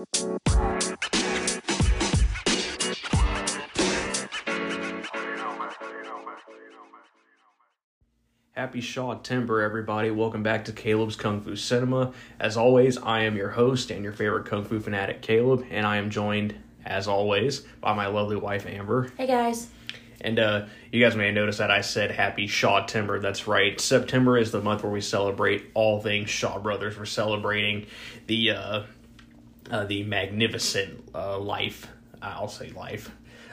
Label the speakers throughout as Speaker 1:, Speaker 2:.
Speaker 1: Happy Shawtember, everybody. Welcome back to Caleb's Kung Fu Cinema. As always, I am your host and your favorite Kung Fu fanatic, Caleb, and I am joined, as always, by my lovely wife, Amber.
Speaker 2: Hey guys.
Speaker 1: And uh, you guys may have noticed that I said Happy Shawtember. That's right. September is the month where we celebrate all things Shaw Brothers. We're celebrating the uh, uh, the magnificent uh, life. I'll say life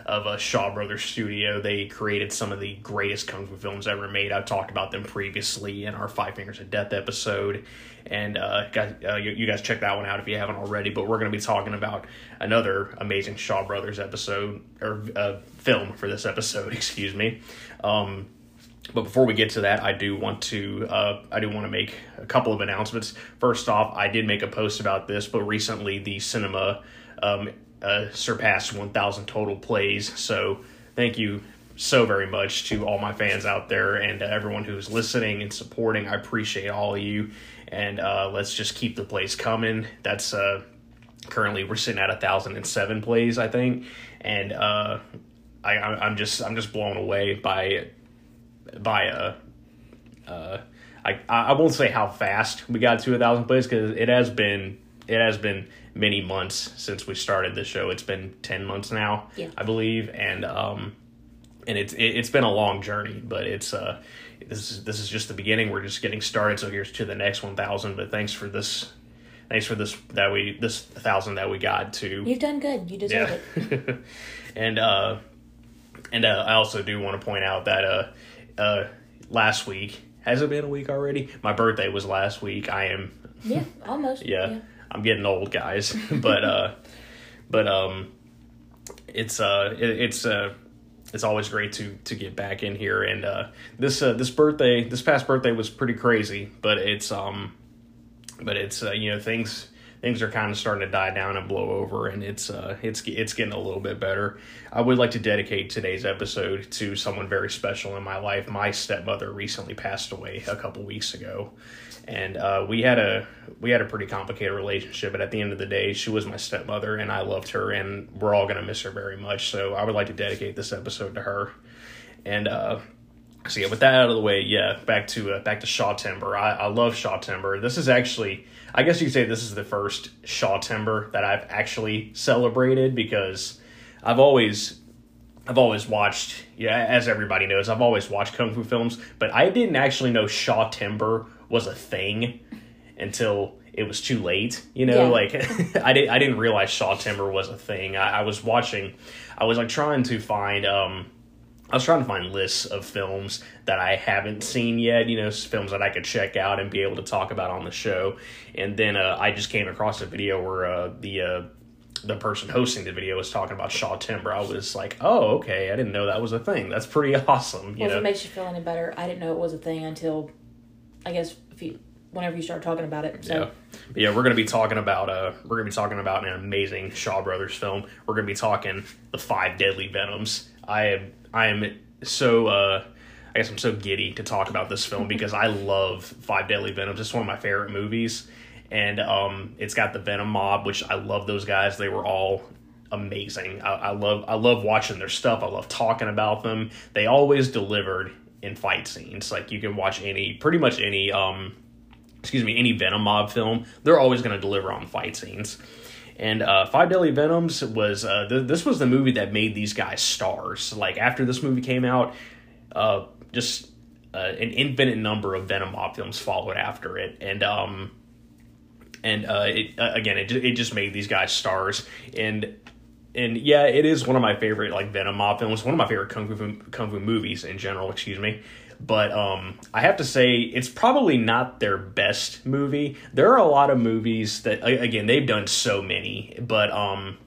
Speaker 1: of a Shaw Brothers studio. They created some of the greatest kung fu films ever made. I've talked about them previously in our Five Fingers of Death episode, and uh, guys, uh, you, you, guys check that one out if you haven't already. But we're going to be talking about another amazing Shaw Brothers episode or uh, film for this episode. Excuse me. Um, but before we get to that, I do want to uh, I do want to make a couple of announcements. First off, I did make a post about this, but recently the cinema um, uh, surpassed 1,000 total plays. So thank you so very much to all my fans out there and uh, everyone who's listening and supporting. I appreciate all of you. And uh, let's just keep the plays coming. That's uh, currently we're sitting at 1,007 plays, I think. And uh, I, I'm just I'm just blown away by by uh, uh, I I won't say how fast we got to a thousand plays because it has been it has been many months since we started the show. It's been ten months now,
Speaker 2: yeah.
Speaker 1: I believe, and um, and it's it, has been a long journey, but it's uh, this is this is just the beginning. We're just getting started. So here's to the next one thousand. But thanks for this. Thanks for this that we this thousand that we got to.
Speaker 2: You've done good. You deserve
Speaker 1: yeah. it. and uh, and uh, I also do want to point out that uh, uh, last week has it been a week already? My birthday was last week. I am.
Speaker 2: Yeah, almost.
Speaker 1: yeah. yeah I'm getting old, guys. but uh, but um, it's uh, it, it's uh, it's always great to to get back in here. And uh, this uh, this birthday, this past birthday was pretty crazy. But it's um, but it's uh, you know things things are kind of starting to die down and blow over, and it's uh, it's it's getting a little bit better. I would like to dedicate today's episode to someone very special in my life. My stepmother recently passed away a couple weeks ago, and uh, we had a we had a pretty complicated relationship. But at the end of the day, she was my stepmother, and I loved her, and we're all gonna miss her very much. So I would like to dedicate this episode to her. And uh, so yeah, with that out of the way, yeah, back to uh, back to Shawtember. I, I love Shawtember. This is actually, I guess you could say, this is the first Shawtember that I've actually celebrated because I've always I've always watched, yeah, as everybody knows, I've always watched kung fu films, but I didn't actually know Shawtember was a thing until it was too late. You know, yeah. like I didn't I didn't realize Shawtember was a thing. I, I, was watching, I was like trying to find. um I was trying to find lists of films that I haven't seen yet, you know, films that I could check out and be able to talk about on the show. And then uh, I just came across a video where uh, the uh, the person hosting the video was talking about Shawtember. I was like, oh, okay, I didn't know that was a thing. That's pretty awesome.
Speaker 2: You well, know? if it makes you feel any better, I didn't know it was a thing until I guess if you whenever you start talking about it. So.
Speaker 1: Yeah, but yeah, we're gonna be talking about uh, we're gonna be talking about an amazing Shaw Brothers film. We're gonna be talking the Five Deadly Venoms. I am I am so uh, I guess I'm so giddy to talk about this film because I love Five Deadly Venoms. It's one of my favorite movies, and um, it's got the Venom Mob, which I love those guys. They were all amazing. I, I love I love watching their stuff. I love talking about them. They always delivered in fight scenes. Like you can watch any, pretty much any, um, excuse me, any Venom mob film. They're always going to deliver on fight scenes. And uh, Five Deadly Venoms was uh, th- this was the movie that made these guys stars. Like after this movie came out, uh, just uh, an infinite number of Venom mob films followed after it, and um, and uh, it, uh, again, it it just made these guys stars. And and yeah, it is one of my favorite like Venom mob films, one of my favorite kung fu kung fu movies in general. Excuse me, but um, I have to say it's probably not their best movie. There are a lot of movies that again they've done so many, but um,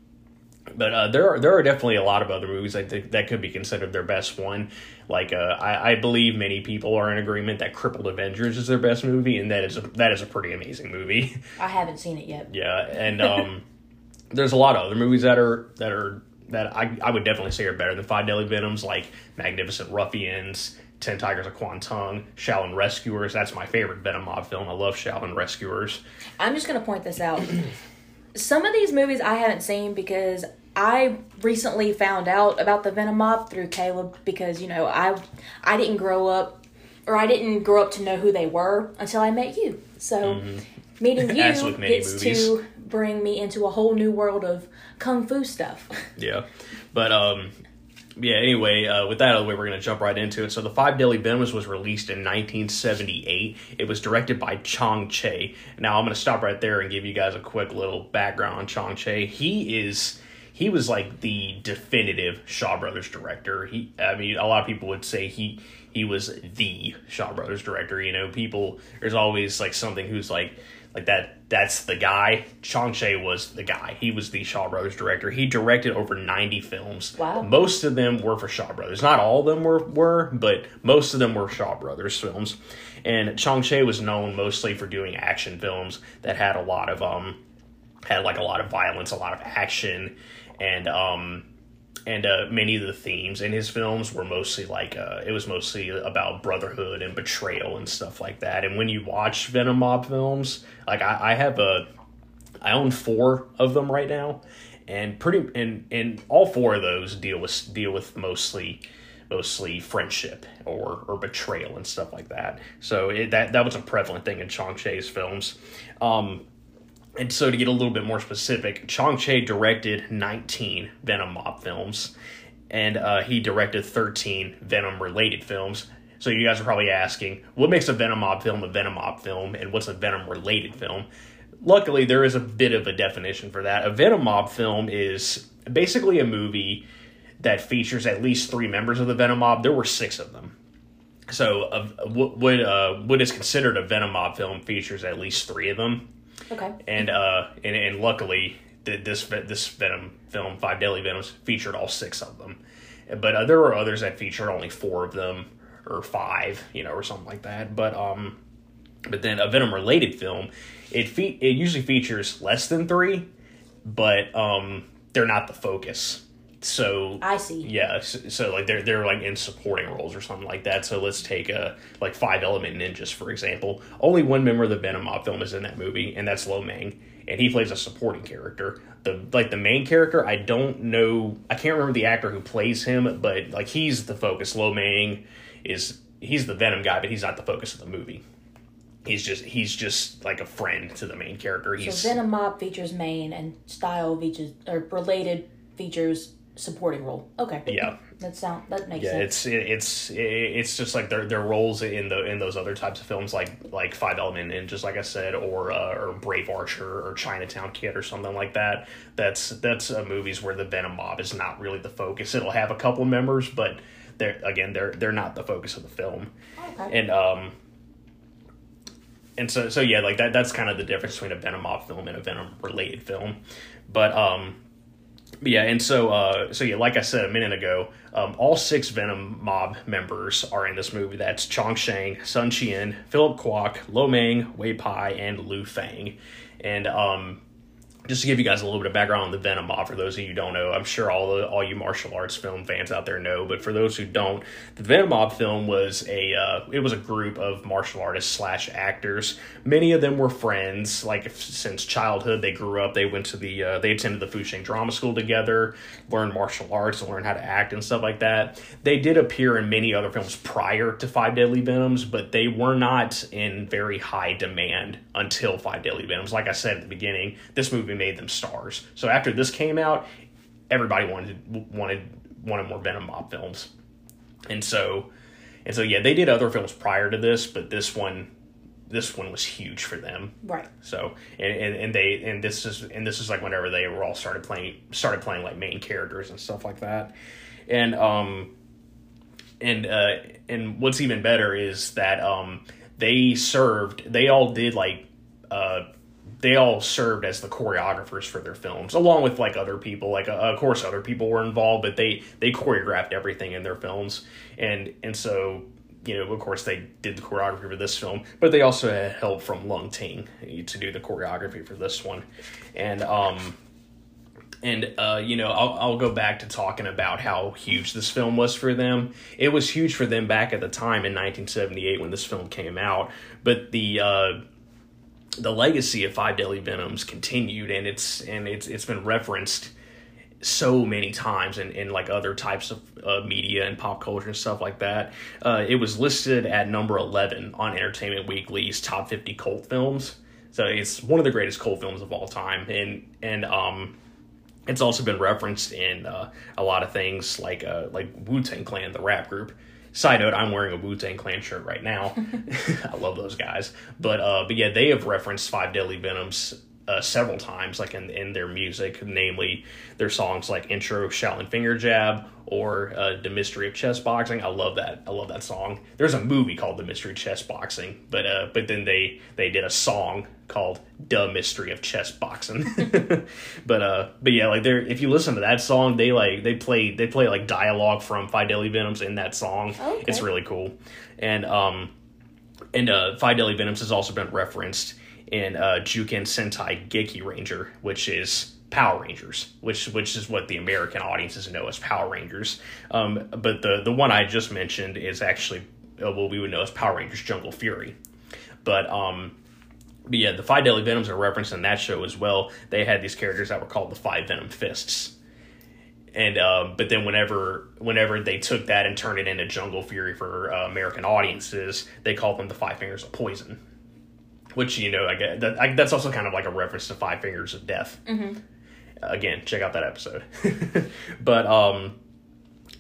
Speaker 1: but uh, there are there are definitely a lot of other movies that that could be considered their best one. Like uh, I, I believe many people are in agreement that Crippled Avengers is their best movie, and that is a, that is a pretty amazing movie.
Speaker 2: I haven't seen it yet.
Speaker 1: Yeah, and um there's a lot of other movies that are that are that I, I would definitely say are better than Five Deadly Venoms, like Magnificent Ruffians, Ten Tigers of Kwangtung, Shaolin Rescuers. That's my favorite Venom mob film. I love Shaolin Rescuers.
Speaker 2: I'm just going to point this out. some of these movies I haven't seen because I recently found out about the Venom mob through Caleb because you know I I didn't grow up or I didn't grow up to know who they were until I met you. So meeting you
Speaker 1: As with many
Speaker 2: gets
Speaker 1: movies.
Speaker 2: to bring me into a whole new world of kung fu stuff.
Speaker 1: Yeah, but um, yeah. Anyway, uh, with that out of the way, we're gonna jump right into it. So, the Five Deadly Venoms was released in 1978. It was directed by Chang Cheh. Now, I'm gonna stop right there and give you guys a quick little background on Chang Cheh. He is. He was like the definitive Shaw Brothers director. He, I mean, a lot of people would say he he was the Shaw Brothers director. You know, people there's always like something who's like like that that's the guy. Chang Cheh was the guy. He was the Shaw Brothers director. He directed over 90 films.
Speaker 2: Wow.
Speaker 1: Most of them were for Shaw Brothers. Not all of them were were, but most of them were Shaw Brothers films. And Chang Cheh was known mostly for doing action films that had a lot of um had like a lot of violence, a lot of action, and um and uh, many of the themes in his films were mostly like uh, it was mostly about brotherhood and betrayal and stuff like that. And when you watch Venom Mob films, like I, I have a, I own four of them right now, and pretty and and all four of those deal with deal with mostly mostly friendship or or betrayal and stuff like that. So it, that that was a prevalent thing in Chang Cheh's films. Um, and so, to get a little bit more specific, Chang Cheh directed 19 Venom mob films, and uh, he directed 13 Venom related films. So, you guys are probably asking, what makes a Venom mob film a Venom mob film, and what's a Venom related film? Luckily, there is a bit of a definition for that. A Venom mob film is basically a movie that features at least three members of the Venom mob. There were six of them. So, uh, what uh, what is considered a Venom mob film features at least three of them
Speaker 2: Okay.
Speaker 1: and uh and, and luckily th- this this Venom film Five Deadly Venoms featured all six of them, but uh, there were others that featured only four of them or five, you know, or something like that. But um, but then a Venom related film, it fe- it usually features less than three, but um, they're not the focus. So
Speaker 2: I see.
Speaker 1: yeah, so, so like they're they're like in supporting roles or something like that. So let's take a like Five Element Ninjas for example. Only one member of the Venom mob film is in that movie, and that's Lo Mang, and he plays a supporting character. The like the main character, I don't know, I can't remember the actor who plays him, but like he's the focus. Lo Mang is he's the Venom guy, but he's not the focus of the movie. He's just he's just like a friend to the main character.
Speaker 2: So Venom mob features main and style features or related features supporting role. Okay.
Speaker 1: yeah.
Speaker 2: That sound that makes
Speaker 1: Yeah,
Speaker 2: sense.
Speaker 1: it's it's it's just like their their roles in the in those other types of films like like Five Element and just like I said or uh, or Brave Archer or Chinatown Kid or something like that. That's that's uh, movies where the Venom mob is not really the focus. It'll have a couple members, but they're again they're they're not the focus of the film.
Speaker 2: okay.
Speaker 1: And um and so so yeah, like that that's kind of the difference between a Venom mob film and a Venom related film. But um yeah, and so uh so yeah, like I said a minute ago, um all six Venom mob members are in this movie. That's Chiang Sheng, Sun Chien, Philip Kwok, Lo Mang, Wei Pai, and Lu Fang. And um just to give you guys a little bit of background on the Venom mob, for those of you who don't know, I'm sure all the all you martial arts film fans out there know, but for those who don't, the Venom mob film was a uh, it was a group of martial artists slash actors. Many of them were friends, like since childhood they grew up. They went to the uh, they attended the Fusheng Drama School together, learned martial arts, and learned how to act and stuff like that. They did appear in many other films prior to Five Deadly Venoms, but they were not in very high demand until Five Deadly Venoms. Like I said at the beginning, this movie made them stars. So after this came out, everybody wanted wanted wanted more Venom mob films, and so and so yeah, they did other films prior to this, but this one this one was huge for them.
Speaker 2: right.
Speaker 1: So and, and, and they and this is and this is like whenever they were all started playing started playing like main characters and stuff like that. And um and uh and what's even better is that um they served they all did like uh they all served as the choreographers for their films along with like other people. Like uh, of course other people were involved but they they choreographed everything in their films. And and so you know, of course, they did the choreography for this film, but they also had help from Leung Ting to do the choreography for this one, and um, and uh, you know, I'll I'll go back to talking about how huge this film was for them. It was huge for them back at the time in 1978 when this film came out, but the uh, the legacy of Five Deadly Venoms continued, and it's and it's it's been referenced so many times in, in like other types of uh, media and pop culture and stuff like that. Uh, it was listed at number 11 on Entertainment Weekly's top 50 cult films. So it's one of the greatest cult films of all time. And, and, um, it's also been referenced in uh, a lot of things like uh, like Wu Tang Clan, the rap group. Side note: I'm wearing a Wu Tang Clan shirt right now. I love those guys, but uh, but yeah, they have referenced Five Deadly Venoms uh, several times, like in, in their music, namely their songs like Intro, Shaolin Finger Jab, or uh, The Mystery of Chess Boxing. I love that. I love that song. There's a movie called The Mystery of Chess Boxing, but uh, but then they they did a song called The Mystery of Chess Boxing. but uh, but yeah, like they're if you listen to that song, they like they play they play like dialogue from Five Deadly Venoms in that song.
Speaker 2: Okay.
Speaker 1: It's really cool, and um and uh, Five Deadly Venoms has also been referenced in uh, Juken Sentai Gekiranger, which is Power Rangers, which which is what the American audiences know as Power Rangers. Um, but the the one I just mentioned is actually uh, what we would know as Power Rangers Jungle Fury. But um, but yeah, the Five Deadly Venoms are referenced in that show as well. They had these characters that were called the Five Venom Fists. And uh, but then whenever whenever they took that and turned it into Jungle Fury for uh, American audiences, they called them the Five Fingers of Poison which you know, I get that I, that's also kind of like a reference to Five Fingers of Death.
Speaker 2: Mm-hmm.
Speaker 1: again, check out that episode. but um,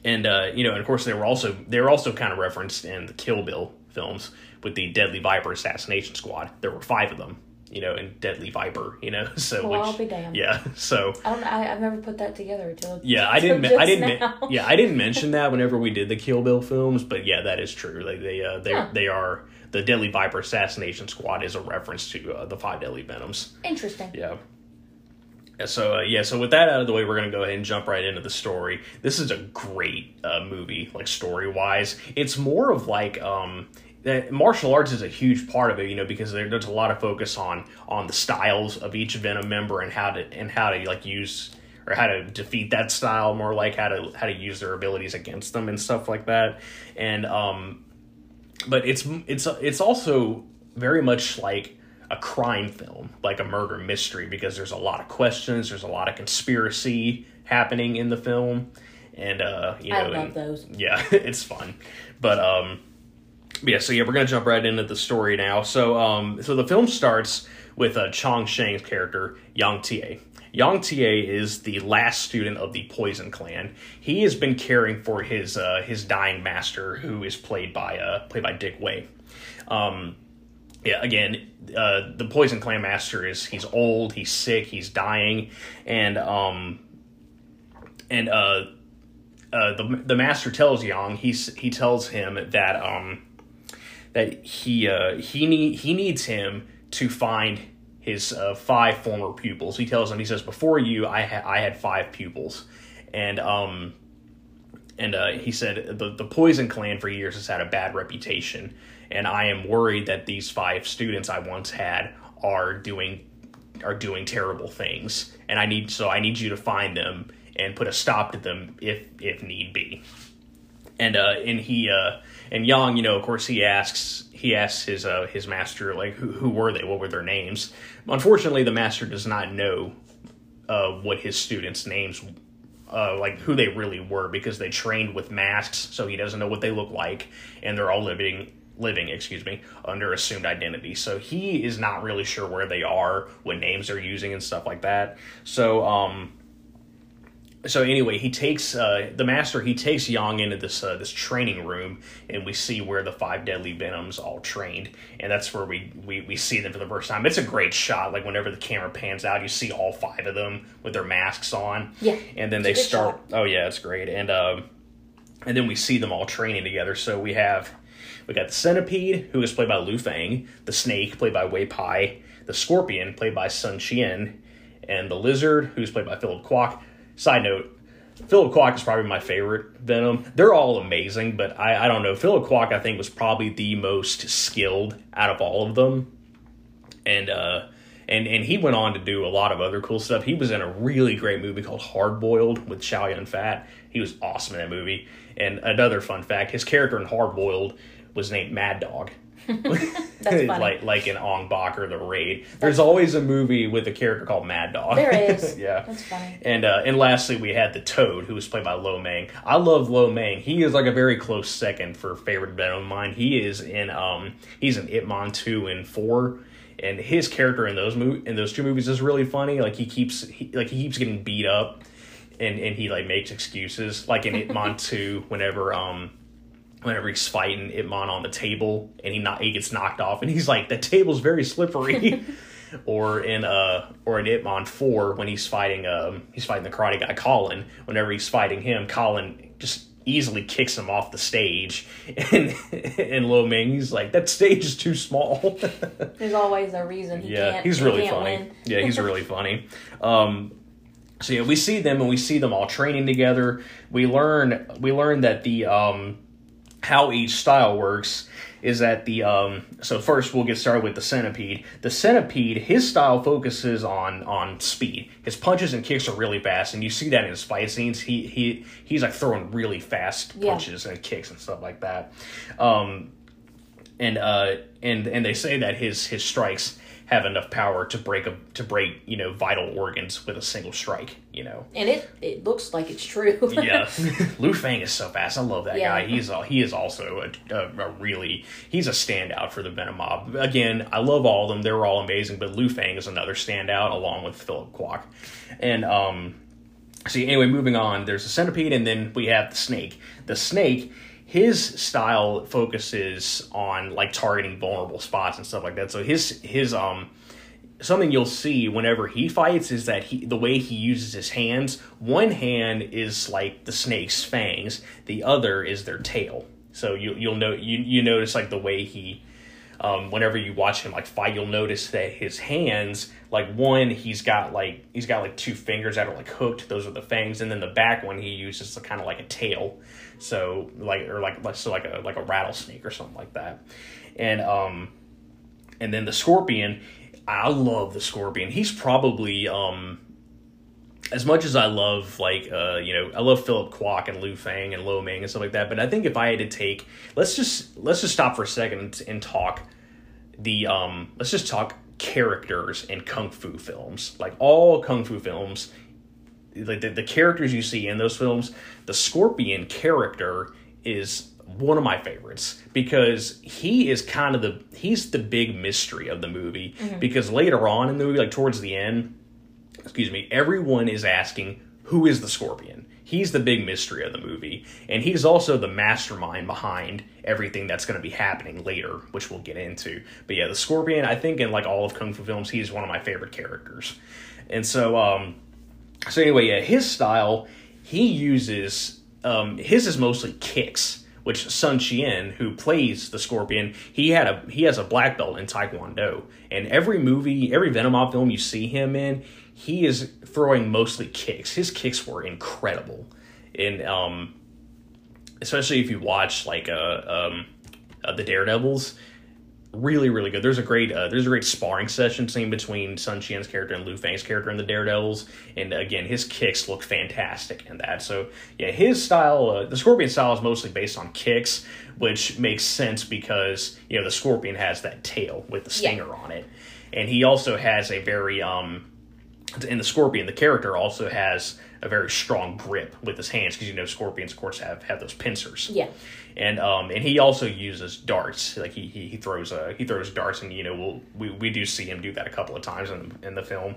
Speaker 1: and uh, you know, and of course, they were also they were also kind of referenced in the Kill Bill films with the Deadly Viper assassination squad. There were five of them. You know, in Deadly Viper, you know, so
Speaker 2: Well,
Speaker 1: which,
Speaker 2: I'll be damned.
Speaker 1: yeah, so
Speaker 2: I don't. I, I've never put that together until.
Speaker 1: yeah, I didn't. I didn't.
Speaker 2: now.
Speaker 1: Yeah, I didn't mention that whenever we did the Kill Bill films, but yeah, that is true. Like they, uh, they,
Speaker 2: Huh.
Speaker 1: they are the Deadly Viper assassination squad is a reference to uh, the five Deadly Venoms.
Speaker 2: Interesting.
Speaker 1: Yeah. So uh, yeah, so with that out of the way, we're gonna go ahead and jump right into the story. This is a great uh, movie, like story wise. It's more of like um, that martial arts is a huge part of it, you know, because there, there's a lot of focus on on the styles of each Venom member and how to and how to like use or how to defeat that style, more like how to how to use their abilities against them and stuff like that. And um, but it's it's it's also very much like a crime film, like a murder mystery, because there's a lot of questions, there's a lot of conspiracy happening in the film, and uh, you know,
Speaker 2: I love
Speaker 1: and-
Speaker 2: those.
Speaker 1: yeah, it's fun. But um yeah, so yeah, we're gonna jump right into the story now. So um so the film starts with uh, Chiang Sheng's character, Yang Tie. Yang Tie is the last student of the Poison Clan. He has been caring for his uh, his dying master, who is played by uh, played by Dick Wei. Um, yeah, again, uh, the Poison Clan master is he's old, he's sick, he's dying, and um, and uh, uh, the the master tells Yang he's he tells him that um that he uh he need he needs him to find his uh, five former pupils. He tells him he says before you I ha- I had five pupils, and um and uh, he said the the Poison Clan for years has had a bad reputation, and I am worried that these five students I once had are doing are doing terrible things, and I need so I need you to find them and put a stop to them if if need be. And uh, and he uh, and Yang, you know, of course, he asks he asks his uh, his master like who who were they? What were their names? Unfortunately, the master does not know uh, what his students' names uh, like who they really were because they trained with masks, so he doesn't know what they look like, and they're all living living, excuse me, under assumed identity. So he is not really sure where they are, what names they're using, and stuff like that. So um, so anyway, he takes uh, the master. He takes Yang into this uh, this training room, and we see where the five deadly venoms all trained, and that's where we, we we see them for the first time. It's a great shot. Like whenever the camera pans out, you see all five of them with their masks on.
Speaker 2: Yeah,
Speaker 1: and then they start. Oh yeah, it's great. And um, and then we see them all training together. So we have we got the centipede, who is played by Lu Fang, the snake, played by Wei Pai, the scorpion, played by Sun Chien, and the lizard, who's played by Philip Kwok. Side note, Philip Kwok is probably my favorite Venom. They're all amazing, but I, I don't know. Philip Kwok, I think, was probably the most skilled out of all of them. And uh and and he went on to do a lot of other cool stuff. He was in a really great movie called Hard Boiled with Chow Yun Fat. He was awesome in that movie. And another fun fact, his character in Hard Boiled was named Mad Dog. Like like in Ong Bak or The Raid. There's always a movie with a character called Mad Dog.
Speaker 2: There is.
Speaker 1: yeah.
Speaker 2: That's funny.
Speaker 1: And uh, and lastly, we had the Toad, who was played by Lo Mang. I love Lo Mang. He is like a very close second for favorite Venom of mine. He is in um he's in Ip Man two and four, and his character in those mo- in those two movies is really funny. Like he keeps he, like he keeps getting beat up, and and he like makes excuses. Like in Ip Man two, whenever um whenever he's fighting Ip Man on the table and he not he gets knocked off and he's like the table's very slippery. or in uh or in Ip Man four when he's fighting um he's fighting the karate guy Colin. Whenever he's fighting him, Colin just easily kicks him off the stage and and Lo Ming he's like that stage is too small.
Speaker 2: There's always a reason he
Speaker 1: yeah,
Speaker 2: can't.
Speaker 1: he's
Speaker 2: he
Speaker 1: really
Speaker 2: can't
Speaker 1: funny. Yeah, he's really funny. Um, so yeah, we see them and we see them all training together. We learn we learn that the um, how each style works is that the um, so first we'll get started with the centipede. The centipede, his style focuses on on speed. His punches and kicks are really fast, and you see that in his fight scenes. He he he's like throwing really fast
Speaker 2: Yeah.
Speaker 1: punches and kicks and stuff like that. Um, and uh and and they say that his his strikes have enough power to break a to break you know vital organs with a single strike. You know.
Speaker 2: And it it looks like it's true.
Speaker 1: Yeah, Lu Fang is so fast. I love that
Speaker 2: Yeah.
Speaker 1: guy. He's a, he is also a, a, a really he's a standout for the Venom Mob. Again, I love all of them. They're all amazing, but Lu Fang is another standout along with Philip Kwok. And um, see anyway, moving on. There's a centipede, and then we have the snake. The snake. His style focuses on like targeting vulnerable spots and stuff like that. So his his um something you'll see whenever he fights is that he the way he uses his hands one hand is like the snake's fangs the other is their tail so you you'll know you you notice like the way he um, whenever you watch him like fight you'll notice that his hands like one he's got like he's got like two fingers that are like hooked. Those are the fangs. And then the back one he uses kind of like a tail. So like or like so like a like a rattlesnake or something like that. And um and then the scorpion i love the scorpion. He's probably um as much as i love like uh you know i love philip kwok and lu fang and lo ming and stuff like that but i think if i had to take let's just let's just stop for a second and, and talk the um let's just talk characters in kung fu films. Like all kung fu films like the, the characters you see in those films the scorpion character is one of my favorites because he is kind of the he's the big mystery of the movie because later on in the movie like towards the end excuse me everyone is asking who is the scorpion? He's the big mystery of the movie and he's also the mastermind behind everything that's going to be happening later which we'll get into. But yeah the scorpion i think in like all of kung fu films he's one of my favorite characters. And so um so anyway, yeah, his style, he uses um his is mostly kicks, which Sun Chien, who plays the Scorpion, he had a he has a black belt in Taekwondo. And every movie, every Venom Mob film you see him in, he is throwing mostly kicks. His kicks were incredible. And um especially if you watch like uh um uh, the Daredevils, really really good. There's a great uh, there's a great sparring session scene between Sun Chien's character and Lu Fang's character in the Daredevils, and again his kicks look fantastic in that. So yeah, his style, uh, the Scorpion style is mostly based on kicks, which makes sense because you know the Scorpion has that tail with the stinger on it, and he also has a very um in the Scorpion the character also has a very strong grip with his hands because you know Scorpions of course have have those pincers.
Speaker 2: Yeah.
Speaker 1: and um and he also uses darts. Like he he, he throws uh he throws darts and you know we'll, we we do see him do that a couple of times in the, in the film.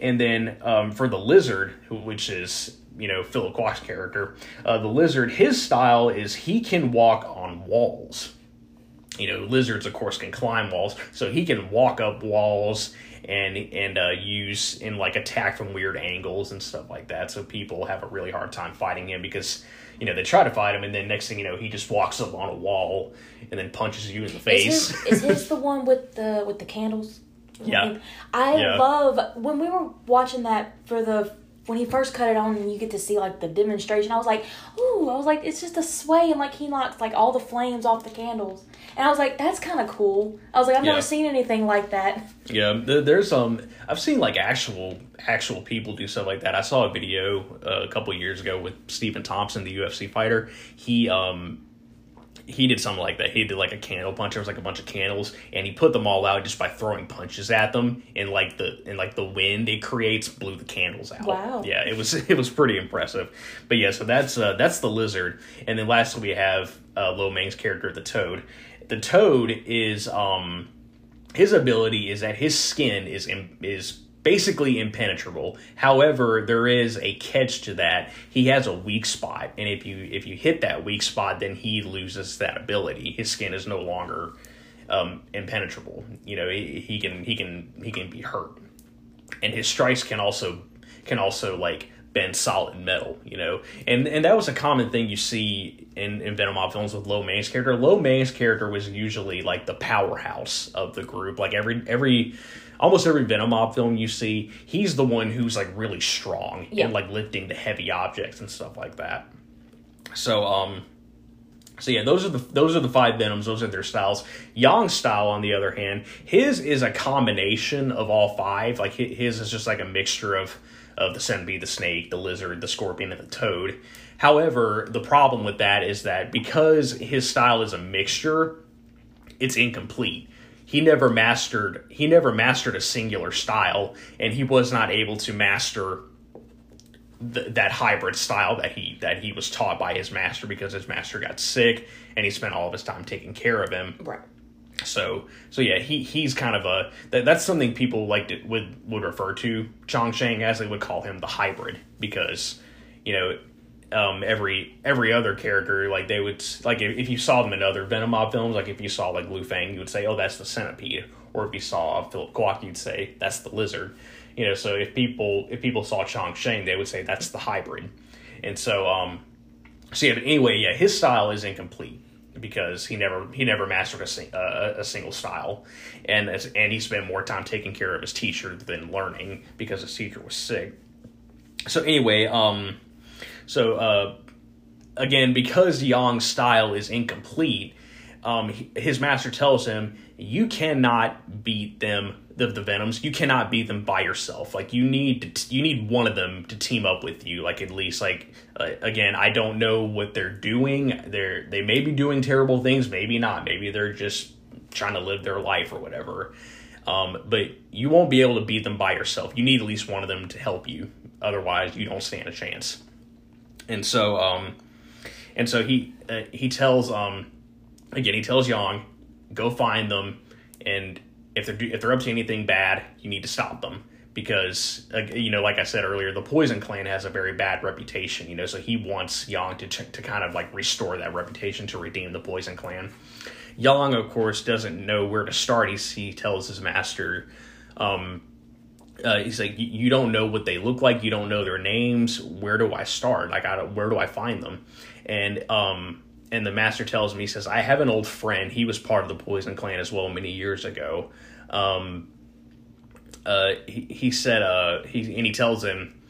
Speaker 1: And then um for the lizard which is you know Philip Kwok's character uh the lizard his style is he can walk on walls. You know lizards of course can climb walls so he can walk up walls and and uh, use and like attack from weird angles and stuff like that so people have a really hard time fighting him because you know they try to fight him and then next thing you know he just walks up on a wall and then punches you in the face
Speaker 2: Is his, is his the one with the with the candles?
Speaker 1: Yeah.
Speaker 2: I
Speaker 1: Yeah.
Speaker 2: love when we were watching that for the when he first cut it on and you get to see like the demonstration. I was like, ooh, I was like, it's just a sway and like he knocks like all the flames off the candles, and I was like, that's kind of cool. I was like, I've
Speaker 1: Yeah.
Speaker 2: never seen anything like that.
Speaker 1: Yeah, there's um, I've seen like actual actual people do stuff like that. I saw a video uh, a couple years ago with Stephen Thompson, the UFC fighter. He um, he did something like that. He did like a candle punch. There was like a bunch of candles, and he put them all out just by throwing punches at them. And like the and like the wind it creates blew the candles out.
Speaker 2: Wow.
Speaker 1: Yeah, it was it was pretty impressive. But yeah, so that's uh, that's the lizard, and then lastly we have uh, Lo Mang's character, the toad. The toad is um his ability is that his skin is is basically impenetrable. However, there is a catch to that. He has a weak spot, and if you if you hit that weak spot, then he loses that ability. His skin is no longer um, impenetrable. You know, he, he can he can he can be hurt, and his strikes can also can also like bend solid metal. You know, and and that was a common thing you see in in Venom Mob films with Lo Mang's character. Lo Mang's character was usually like the powerhouse of the group. Like every every almost every Venom Mob film you see, he's the one who's like really strong
Speaker 2: Yeah.
Speaker 1: and like lifting the heavy objects and stuff like that. So um so yeah, those are the those are the five Venoms. Those are their styles. Yang's style, on the other hand, his is a combination of all five. Like his is just like a mixture of of the centipede, the snake, the lizard, the scorpion, and the toad. However, the problem with that is that because his style is a mixture, it's incomplete. He never mastered he never mastered a singular style, and he was not able to master th- that hybrid style that he that he was taught by his master because his master got sick and he spent all of his time taking care of him.
Speaker 2: Right.
Speaker 1: So so yeah, he he's kind of a that, that's something people like to, would would refer to Chiang Sheng as they would call him the hybrid because you know um, every every other character like they would like if, if you saw them in other Venom Mob films like if you saw like Lu Fang you would say oh that's the centipede. Or if you saw Philip Kwok you'd say that's the lizard. You know so if people if people saw Chiang Sheng they would say that's the hybrid. And so um so yeah but anyway yeah his style is incomplete because he never he never mastered a, sing, uh, a single style, and as, and he spent more time taking care of his teacher than learning because his teacher was sick. So anyway, um, so uh, again because Yang's style is incomplete, um, his master tells him you cannot beat them the, the venoms. You cannot beat them by yourself. Like you need to you need one of them to team up with you like at least like uh, again i don't know what they're doing. They're they may be doing terrible things maybe not. Maybe they're just trying to live their life or whatever. Um, but you won't be able to beat them by yourself. You need at least one of them to help you. Otherwise you don't stand a chance and so um and so he uh, he tells um again he tells Yang go find them and if they're if they're up to anything bad you need to stop them because uh, you know like I said earlier the Poison Clan has a very bad reputation you know so he wants Yang to ch- to kind of like restore that reputation to redeem the Poison Clan. Yang of course doesn't know where to start. He he tells his master um uh, he's like, "You- don't know what they look like. You don't know their names. Where do I start? Like, I where do I find them? And um, and the master tells me, he says, I have an old friend. He was part of the Poison Clan as well many years ago. Um, uh, he, he said, uh, he and he tells him,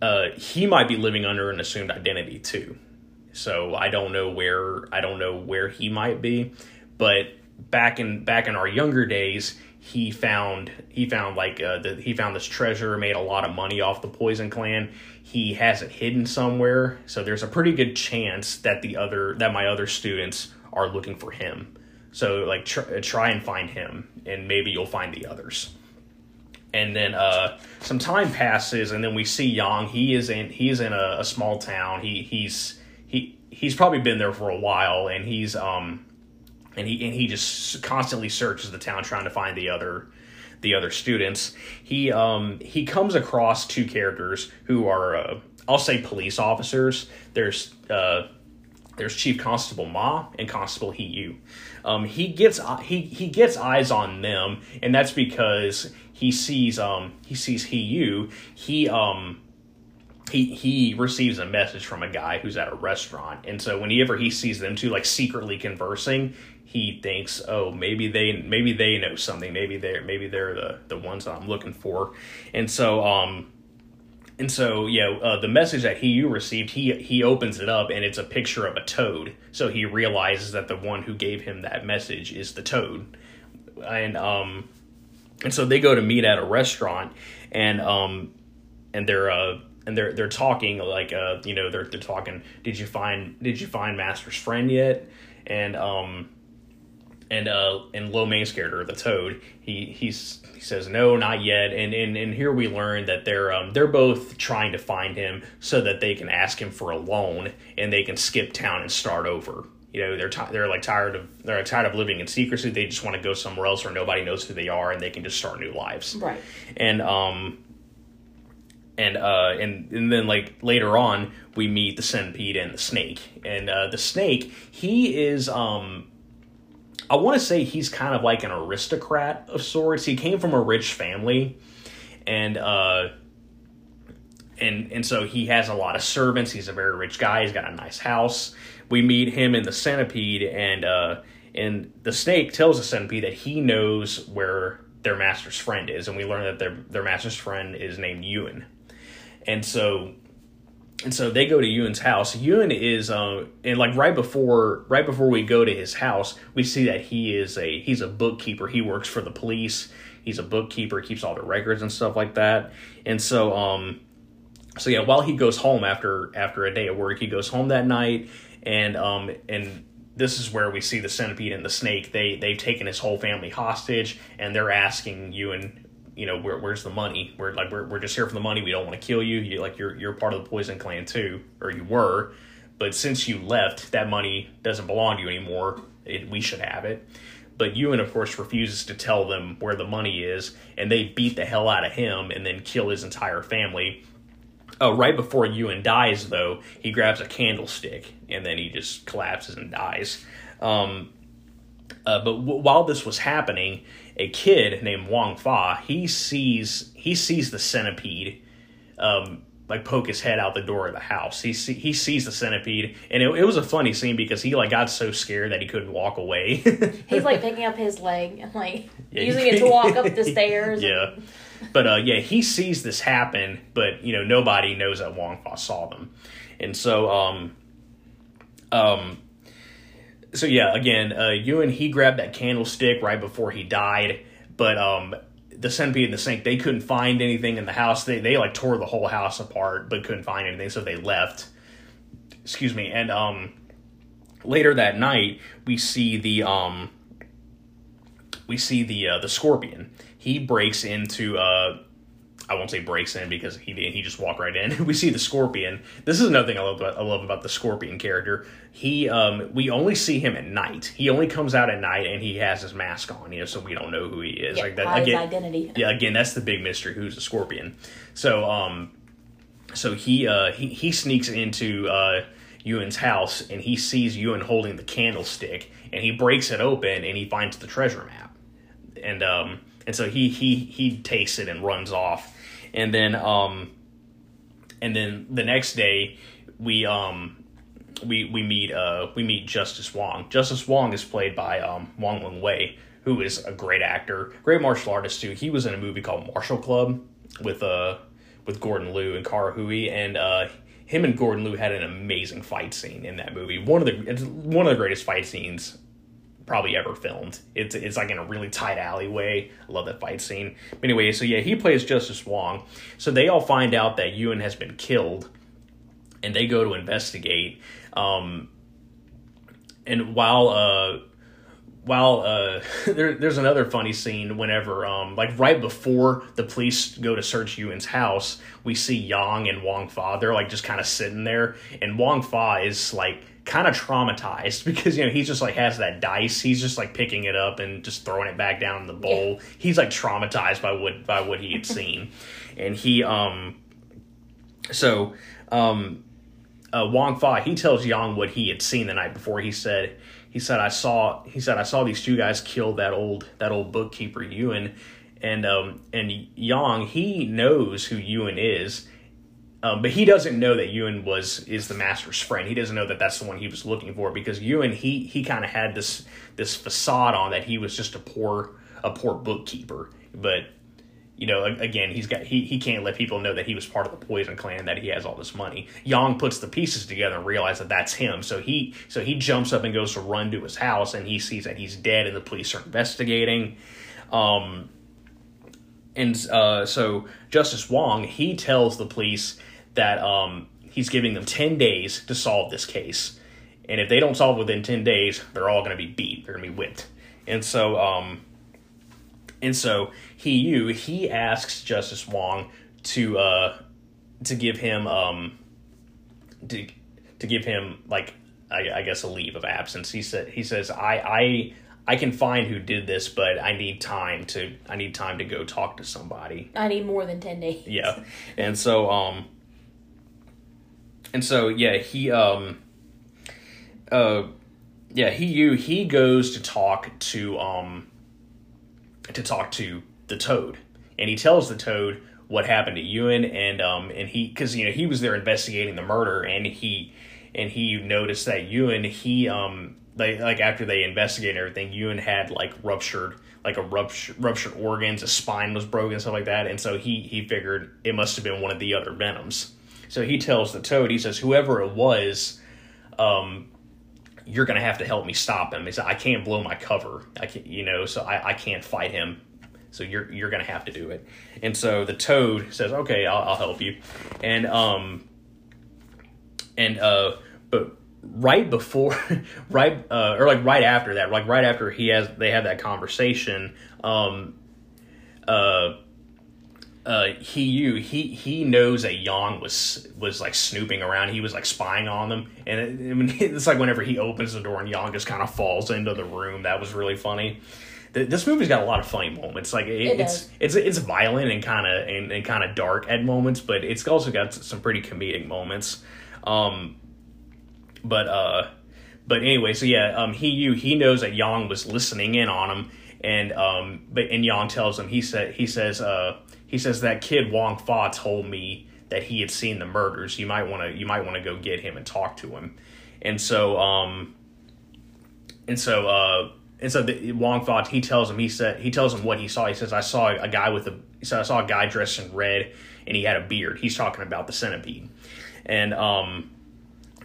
Speaker 1: uh, he might be living under an assumed identity too. So I don't know where I don't know where he might be, but back in back in our younger days, he found he found like uh, the, he found this treasure, made a lot of money off the Poison Clan. He has it hidden somewhere, so there's a pretty good chance that the other that my other students are looking for him. So like try, try and find him, and maybe you'll find the others and then uh, some time passes, and then we see Yang. He is in he is in a, a small town. He he's he he's probably been there for a while, and he's um and he and he just constantly searches the town trying to find the other the other students. He um he comes across two characters who are uh, I'll say police officers. There's uh there's Chief Constable Ma and Constable He. Um, he gets he he gets eyes on them, and that's because he sees um he sees He. He um he he receives a message from a guy who's at a restaurant, and so whenever he sees them two like secretly conversing, he thinks, oh, maybe they maybe they know something. Maybe they're maybe they're the the ones that I'm looking for, and so um and so, yeah, uh, the message that he you received, he he opens it up and it's a picture of a toad. So he realizes that the one who gave him that message is the toad, and um, and so they go to meet at a restaurant, and um, and they're uh and they're they're talking like uh you know they're they're talking. Did you find Did you find Master's friend yet? And um and uh and Lo Mang's character, the Toad, he he's he says no, not yet. And and and here we learn that they're um they're both trying to find him so that they can ask him for a loan and they can skip town and start over. You know, they're t- they're like tired of they're tired of living in secrecy. They just want to go somewhere else where nobody knows who they are and they can just start new lives.
Speaker 2: Right.
Speaker 1: And um and uh and and then like later on we meet the centipede and the snake and uh the snake he is um i want to say he's kind of like an aristocrat of sorts. He came from a rich family and uh and and so he has a lot of servants. He's a very rich guy. He's got a nice house. We meet him in the centipede and uh and the snake tells the centipede that he knows where their master's friend is and we learn that their their master's friend is named ewan. And so and so they go to Ewan's house. Ewan is uh and like right before right before we go to his house, we see that he is a he's a bookkeeper. He works for the police. He's a bookkeeper, keeps all the records and stuff like that. And so um so yeah, while he goes home after after a day of work, he goes home that night and um and this is where we see the centipede and the snake. They they've taken his whole family hostage and they're asking Ewan you know, where, where's the money? We're like, we're, we're just here for the money. We don't want to kill you. You like, you're, you're part of the poison clan too, or you were. But since you left, that money doesn't belong to you anymore. It, we should have it. But Ewan, of course, refuses to tell them where the money is, and they beat the hell out of him and then kill his entire family. Uh, right before Ewan dies, though, he grabs a candlestick and then he just collapses and dies. Um, uh, but w- while this was happening, a kid named Wong Fa he sees he sees the centipede, um, like poke his head out the door of the house. He see, he sees the centipede, and it, it was a funny scene because he like got so scared that he couldn't walk away.
Speaker 2: He's like picking up his leg and like yeah, using it to walk up the stairs.
Speaker 1: Yeah, but uh, yeah, he sees this happen, but you know nobody knows that Wong Fa saw them, and so um, um, so yeah, again, uh, Ewan he grabbed that candlestick right before he died, but um, the centipede and the snake they couldn't find anything in the house. They they like tore the whole house apart, but couldn't find anything, so they left. Excuse me, and um, later that night we see the um, we see the uh, the scorpion. He breaks into uh, I won't say breaks in because he didn't. he just walked right in. we see the Scorpion. This is another thing I love about, I love about the Scorpion character. He um we only see him at night. He only comes out at night and he has his mask on, you know, so we don't know who he is.
Speaker 2: Yeah,
Speaker 1: like
Speaker 2: that again, identity.
Speaker 1: Yeah, again, that's the big mystery. Who's the Scorpion? So um, so he uh he he sneaks into uh Ewan's house and he sees Ewan holding the candlestick and he breaks it open and he finds the treasure map and um and so he he he takes it and runs off and then um and then the next day we um we we meet uh we meet Justice Wong. Justice Wong is played by um Wong Lin Wei, who is a great actor, great martial artist too. He was in a movie called Martial Club with uh with Gordon Liu and Cara Hui, and uh him and Gordon Liu had an amazing fight scene in that movie. One of the it's one of the greatest fight scenes probably ever filmed. It's it's like in a really tight alleyway. I love that fight scene. But anyway, so yeah, he plays Justice Wong. So they all find out that Ewan has been killed, and they go to investigate. Um, and while uh, while uh, there, there's another funny scene whenever um, like right before the police go to search Ewan's house, we see Yang and Wong Fa. They're like just kind of sitting there, and Wong Fa is like kind of traumatized because you know he's just like has that dice. He's just like picking it up and just throwing it back down in the bowl. Yeah. he's like traumatized by what by what he had seen. And he um so um uh, Wong Fa he tells Yang what he had seen the night before. He said he said I saw he said I saw these two guys kill that old that old bookkeeper Ewan and um and Yang he knows who Ewan is um, but he doesn't know that Ewan was is the master's friend. He doesn't know that that's the one he was looking for because Ewan he he kind of had this this facade on that he was just a poor a poor bookkeeper. But you know, again, he's got he he can't let people know that he was part of the Poison Clan that he has all this money. Yang puts the pieces together and realizes that that's him. So he so he jumps up and goes to run to his house and he sees that he's dead and the police are investigating. Um, and uh, so Justice Wong he tells the police that um, he's giving them 10 days to solve this case. And if they don't solve within 10 days, they're all going to be beat. They're going to be whipped. And so, um, and so he, you, he asks Justice Wong to, uh, to give him, um, to, to give him like, I, I guess a leave of absence. He said, he says, I, I, I can find who did this, but I need time to, I need time to go talk to somebody.
Speaker 2: I need more than 10 days.
Speaker 1: Yeah. And so, um, and so, yeah, he, um, uh, yeah, he, you, he goes to talk to, um, to talk to the toad and he tells the toad what happened to Ewan and, um, and he, cause, you know, he was there investigating the murder and he, and he noticed that Ewan, he, um, they, like after they investigated everything, Ewan had like ruptured, like a ruptured, ruptured organs, a spine was broken, stuff like that. And so he, he figured it must have been one of the other venoms. So he tells the toad, he says, whoever it was, um, you're gonna have to help me stop him. He said, I can't blow my cover. I can't, you know, so I, I can't fight him. So you're you're gonna have to do it. And so the toad says, okay, I'll, I'll help you. And um, and uh, but right before, right uh, or like right after that, like right after he has they have that conversation, um, uh uh, he you he he knows that Yang was was like snooping around. He was like spying on them, and it, it's like whenever he opens the door and Yang just kind of falls into the room. That was really funny. The, this movie's got a lot of funny moments. Like it,
Speaker 2: It
Speaker 1: it's it's it's violent and kind of and, and kind of dark at moments, but it's also got some pretty comedic moments. Um, but uh, but anyway, so yeah, um, he you he knows that Yang was listening in on him, and um, but and Yang tells him he said he says uh he says that kid Wong Fa told me that he had seen the murders. You might want to you might want to go get him and talk to him, and so um, and so uh. And so the, Wong Fa, he tells him, he said, he tells him what he saw. He says, I saw a guy with a, said, I saw a guy dressed in red and he had a beard. He's talking about the centipede. And, um,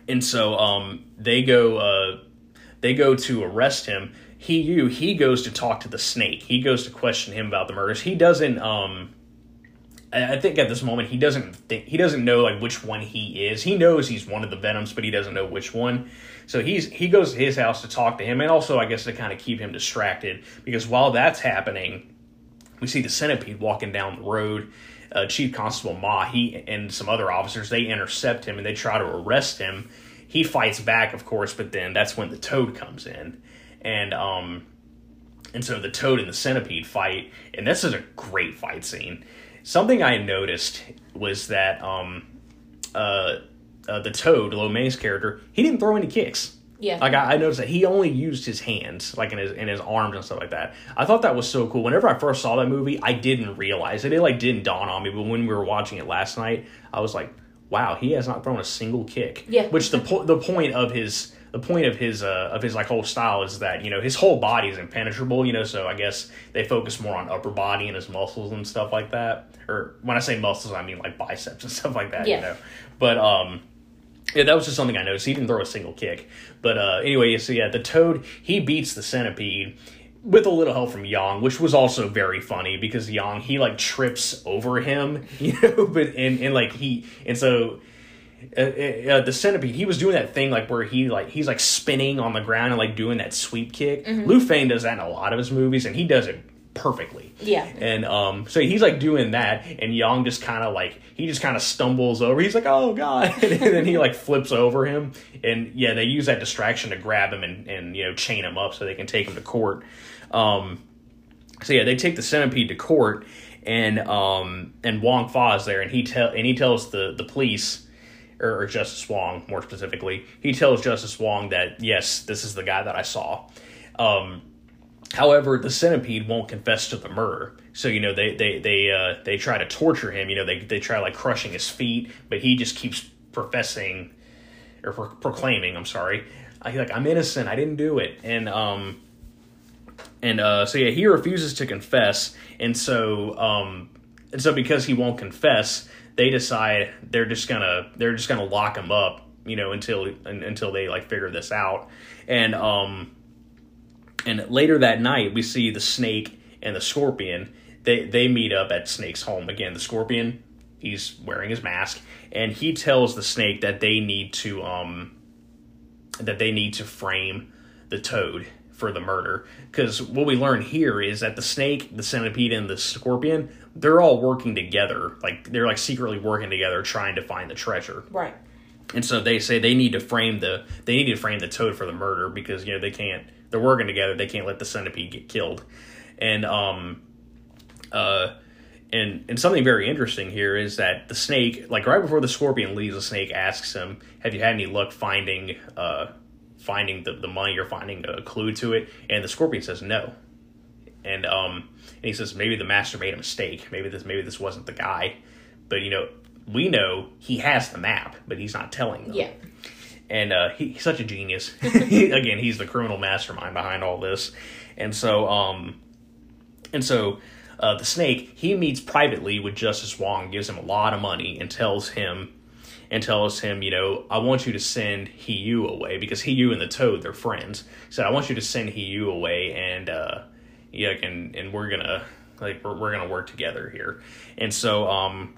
Speaker 1: and so um, they go uh, they go to arrest him. He you he goes to talk to the snake. He goes to question him about the murders. He doesn't. Um, I think at this moment he doesn't think he doesn't know like which one he is. He knows he's one of the Venoms, but he doesn't know which one. So he's he goes to his house to talk to him, and also I guess to kind of keep him distracted because while that's happening, we see the centipede walking down the road. Uh, Chief Constable Ma, he and some other officers, they intercept him and they try to arrest him. He fights back, of course, but then that's when the toad comes in, and um, and so the toad and the centipede fight, and this is a great fight scene. Something I noticed was that um, uh, uh, the toad, Lo Mang's character, he didn't throw any kicks.
Speaker 2: Yeah.
Speaker 1: Like I, I noticed that he only used his hands, like in his in his arms and stuff like that. I thought that was so cool. Whenever I first saw that movie, I didn't realize it. It like didn't dawn on me. But when we were watching it last night, I was like, "Wow, he has not thrown a single kick."
Speaker 2: Yeah.
Speaker 1: Which the po- the point of his the point of his uh, of his like whole style is that you know his whole body is impenetrable. You know, so I guess they focus more on upper body and his muscles and stuff like that. Or when I say muscles, I mean like biceps and stuff like that.
Speaker 2: Yeah.
Speaker 1: You know, but um. Yeah, that was just something I noticed. He didn't throw a single kick. But uh, anyway, so yeah, the toad he beats the centipede with a little help from Yang, which was also very funny because Yang he like trips over him, you know, but and and like he and so uh, uh, the centipede he was doing that thing like where he like he's like spinning on the ground and like doing that sweep kick. Lu Feng does that in a lot of his movies, and he does it perfectly.
Speaker 2: Yeah.
Speaker 1: And um, so he's like doing that, and Yang just kind of like he just kind of stumbles over. He's like, "Oh God!" and then he like flips over him, and yeah, they use that distraction to grab him and and you know chain him up so they can take him to court. Um, so yeah, they take the centipede to court, and um, and Wong Fa is there, and he tell and he tells the the police. Or, or Justice Wong, more specifically, he tells Justice Wong that yes, this is the guy that I saw. Um, However, the centipede won't confess to the murder. So you know they they they uh, they try to torture him. You know they they try like crushing his feet, but he just keeps professing or pro- proclaiming. I'm sorry. I like I'm innocent. I didn't do it. And um and uh so yeah he refuses to confess. And so um and so because he won't confess, they decide they're just gonna they're just gonna lock him up. You know until until they like figure this out. And um and later that night, we see the snake and the scorpion. They they meet up at Snake's home again. The scorpion, he's wearing his mask, and he tells the snake that they need to um that they need to frame the toad for the murder because what we learn here is that the snake, the centipede, and the scorpion they're all working together, like they're like secretly working together trying to find the treasure.
Speaker 2: Right.
Speaker 1: And so they say they need to frame the they need to frame the toad for the murder because you know they can't they're working together they can't let the centipede get killed, and um uh and and something very interesting here is that the snake like right before the scorpion leaves the snake asks him have you had any luck finding uh finding the, the money or finding a clue to it and the scorpion says no and um and he says maybe the master made a mistake maybe this maybe this wasn't the guy but you know we know he has the map but he's not telling them
Speaker 2: Yeah.
Speaker 1: and uh, he, he's such a genius. Again, he's the criminal mastermind behind all this, and so um, and so uh, the snake he meets privately with Justice Wong, gives him a lot of money, and tells him and tells him, you know, I want you to send He Yu away because He Yu and the Toad they're friends. He said, I want you to send He Yu away, and uh, yeah, and and we're gonna like we're, we're gonna work together here, and so um.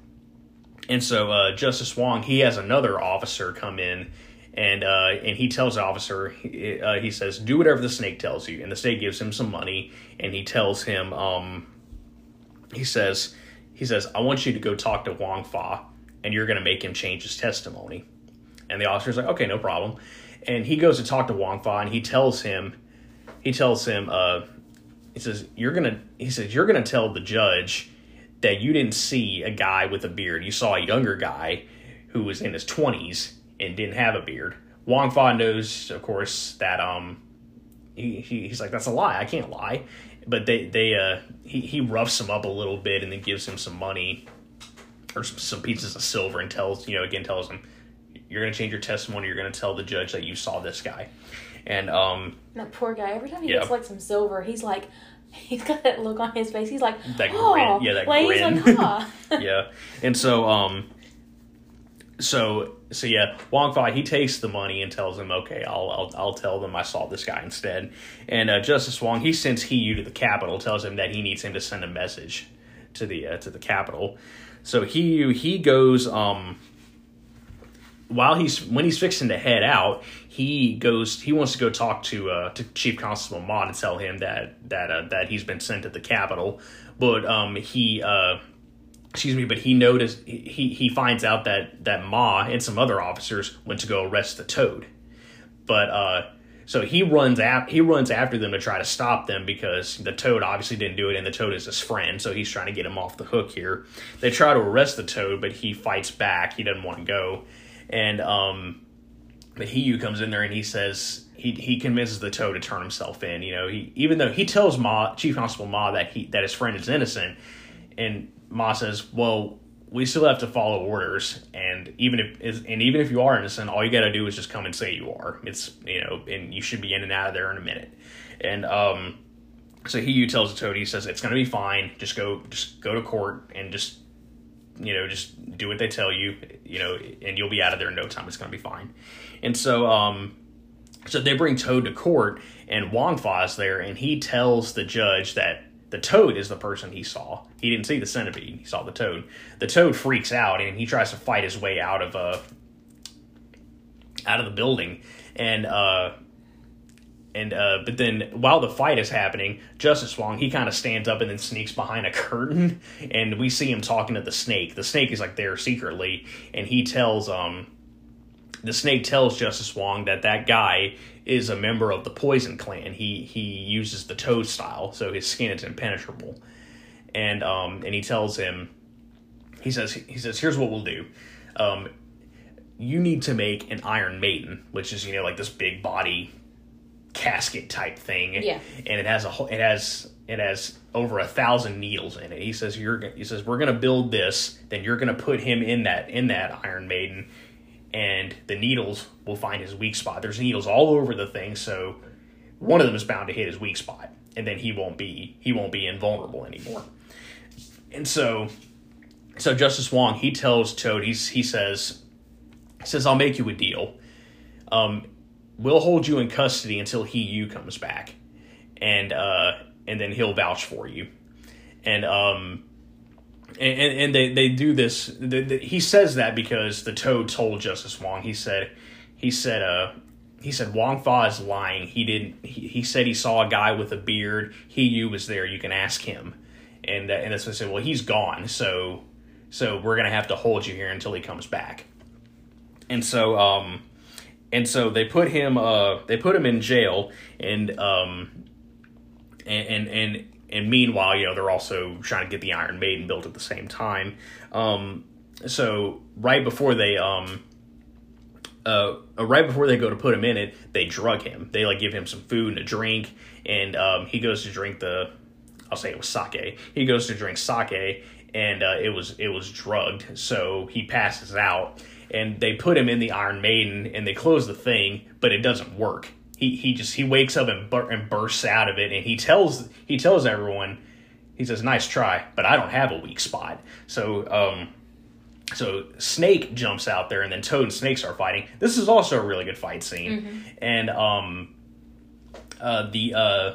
Speaker 1: And so uh, Justice Wong, he has another officer come in, and uh, and he tells the officer, he, uh, he says, "Do whatever the snake tells you." And the snake gives him some money, and he tells him, um, he says, he says, "I want you to go talk to Wong Fa, and you're to make him change his testimony." And the officer's like, "Okay, no problem." And he goes to talk to Wong Fa, and he tells him, he tells him, uh, he says, "You're gonna," he says, "You're gonna tell the judge." that you didn't see a guy with a beard. You saw a younger guy who was in his 20s and didn't have a beard. Wong Fa knows, of course, that um he, he he's like that's a lie. I can't lie. But they they uh he he roughs him up a little bit and then gives him some money or some, some pieces of silver and tells you know again tells him you're gonna change your testimony. You're gonna tell the judge that you saw this guy. And um
Speaker 2: That poor guy. Every time he
Speaker 1: Yeah.
Speaker 2: gets like some silver, he's like, he's got that look on his face. He's like,
Speaker 1: That
Speaker 2: oh,
Speaker 1: grin. Yeah, that
Speaker 2: like,
Speaker 1: grin.
Speaker 2: He's like,
Speaker 1: yeah. And so um so so yeah, Wong Fa he takes the money and tells him, "Okay, I'll I'll, I'll tell them I saw this guy instead." And uh, Justice Wong he sends He Yu to the capital, tells him that he needs him to send a message to the uh, to the capital. So He Yu he goes um while he's when he's fixing to head out, he goes he wants to go talk to uh to Chief Constable Ma to tell him that that uh, that he's been sent to the capital, but um he uh excuse me, but he noticed he he finds out that that Ma and some other officers went to go arrest the Toad, but uh, so he runs ap- he runs after them to try to stop them because the Toad obviously didn't do it, and the Toad is his friend, so he's trying to get him off the hook here. They try to arrest the Toad, but he fights back. He doesn't want to go, and um, but Hiyu comes in there and he says he he convinces the Toad to turn himself in. You know, he even though he tells Ma Chief Constable Ma that he that his friend is innocent, and Ma says, "Well, we still have to follow orders, and even if and even if you are innocent, all you got to do is just come and say you are. It's you know, and you should be in and out of there in a minute." And um, so Hiyu tells the Toad, he says, "It's to be fine. Just go, just go to court and just." You know, just do what they tell you, you know, and you'll be out of there in no time. It's going to be fine. And so, um, so they bring Toad to court, and Wong Fa is there, and he tells the judge that the Toad is the person he saw. He didn't see the centipede; he saw the Toad. The Toad freaks out, and he tries to fight his way out of uh out of the building, and uh, and uh, but then while the fight is happening, Justice Wong he kind of stands up and then sneaks behind a curtain, and we see him talking to the snake. The snake is like there secretly, and he tells um the snake tells Justice Wong that that guy is a member of the Poison Clan. He he uses the Toad style, so his skin is impenetrable. And um and he tells him, he says he says here's what we'll do, um, you need to make an Iron Maiden, which is you know like this big body casket type thing.
Speaker 2: Yeah.
Speaker 1: And it has a it has it has over a thousand needles in it. He says you're he says we're gonna build this, then you're gonna put him in that in that Iron Maiden, and the needles will find his weak spot. There's needles all over the thing, so one of them is bound to hit his weak spot, and then he won't be he won't be invulnerable anymore. And so, so Justice Wong he tells Toad he's he says says I'll make you a deal. Um, we'll hold you in custody until he you comes back, and uh, and then he'll vouch for you. And um, and, and, they they do this. He says that because the Toad told Justice Wong. He said he said uh he said Wong Fa is lying. He didn't. He, he said he saw a guy with a beard. He you was there. You can ask him. And uh, and that's what I said. Well, he's gone. So so we're gonna have to hold you here until he comes back. And so um and so they put him uh they put him in jail and um and and and, and meanwhile you know they're also trying to get the Iron Maiden built at the same time. Um so right before they um uh, right before they go to put him in it, they drug him. They like give him some food and a drink, and um, he goes to drink the. I'll say it was sake. He goes to drink sake, and uh, it was it was drugged, so he passes out. And they put him in the Iron Maiden, and they close the thing, but it doesn't work. He he just he wakes up and, bur- and bursts out of it, and he tells he tells everyone, he says, "Nice try, but I don't have a weak spot." So um, so Snake jumps out there, and then Toad and Snake are fighting. This is also a really good fight scene, mm-hmm. and um, uh, the uh,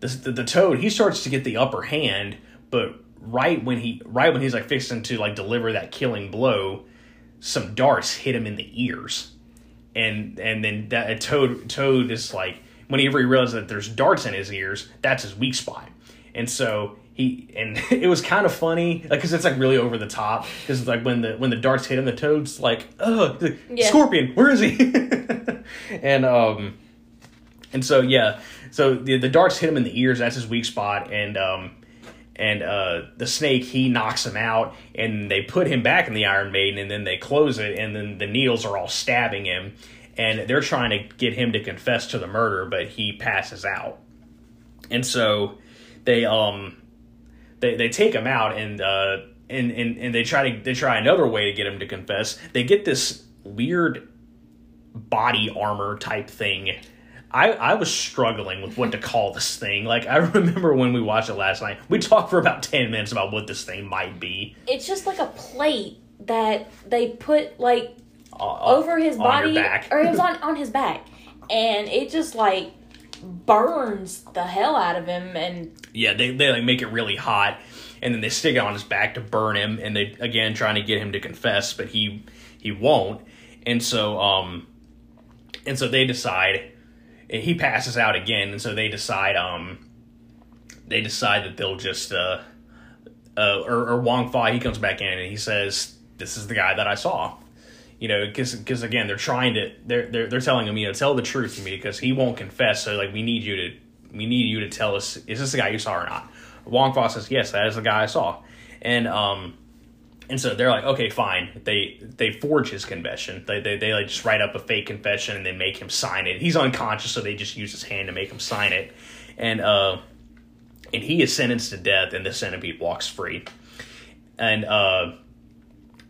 Speaker 1: the, the the Toad he starts to get the upper hand, but right when he right when he's like fixing to like deliver that killing blow, some darts hit him in the ears, and and then that Toad Toad is like whenever he realizes that there's darts in his ears, that's his weak spot, and so he and it was kind of funny like because it's like really over the top because it's like when the when the darts hit him the toad's like oh yeah. scorpion where is he and um and so yeah so the the darts hit him in the ears that's his weak spot and um and uh the snake he knocks him out and they put him back in the iron maiden and then they close it and then the needles are all stabbing him and they're trying to get him to confess to the murder but he passes out and so they um they, they take him out and uh and, and and they try to they try another way to get him to confess. They get this weird body armor type thing. I, I was struggling with what to call this thing. Like I remember when we watched it last night, we talked for about ten minutes about what this thing might be.
Speaker 2: It's just like a plate that they put like uh, over his body, or it was on on his back, and it just like burns the hell out of him and
Speaker 1: yeah they, they like make it really hot and then they stick it on his back to burn him and they again trying to get him to confess but he he won't and so um and so they decide he passes out again and so they decide um they decide that they'll just uh uh or, or Wong Fa he comes back in and he says this is the guy that I saw you know, because because again, they're trying to they're they're they're telling him, you know, tell the truth to me because he won't confess. So like, we need you to we need you to tell us is this the guy you saw or not? Wong Fa says yes, that is the guy I saw, and um. And so they're like, okay, fine. They they forge his confession. They, they they like just write up a fake confession and they make him sign it. He's unconscious, so they just use his hand to make him sign it. And uh, and he is sentenced to death, and the centipede walks free. And uh,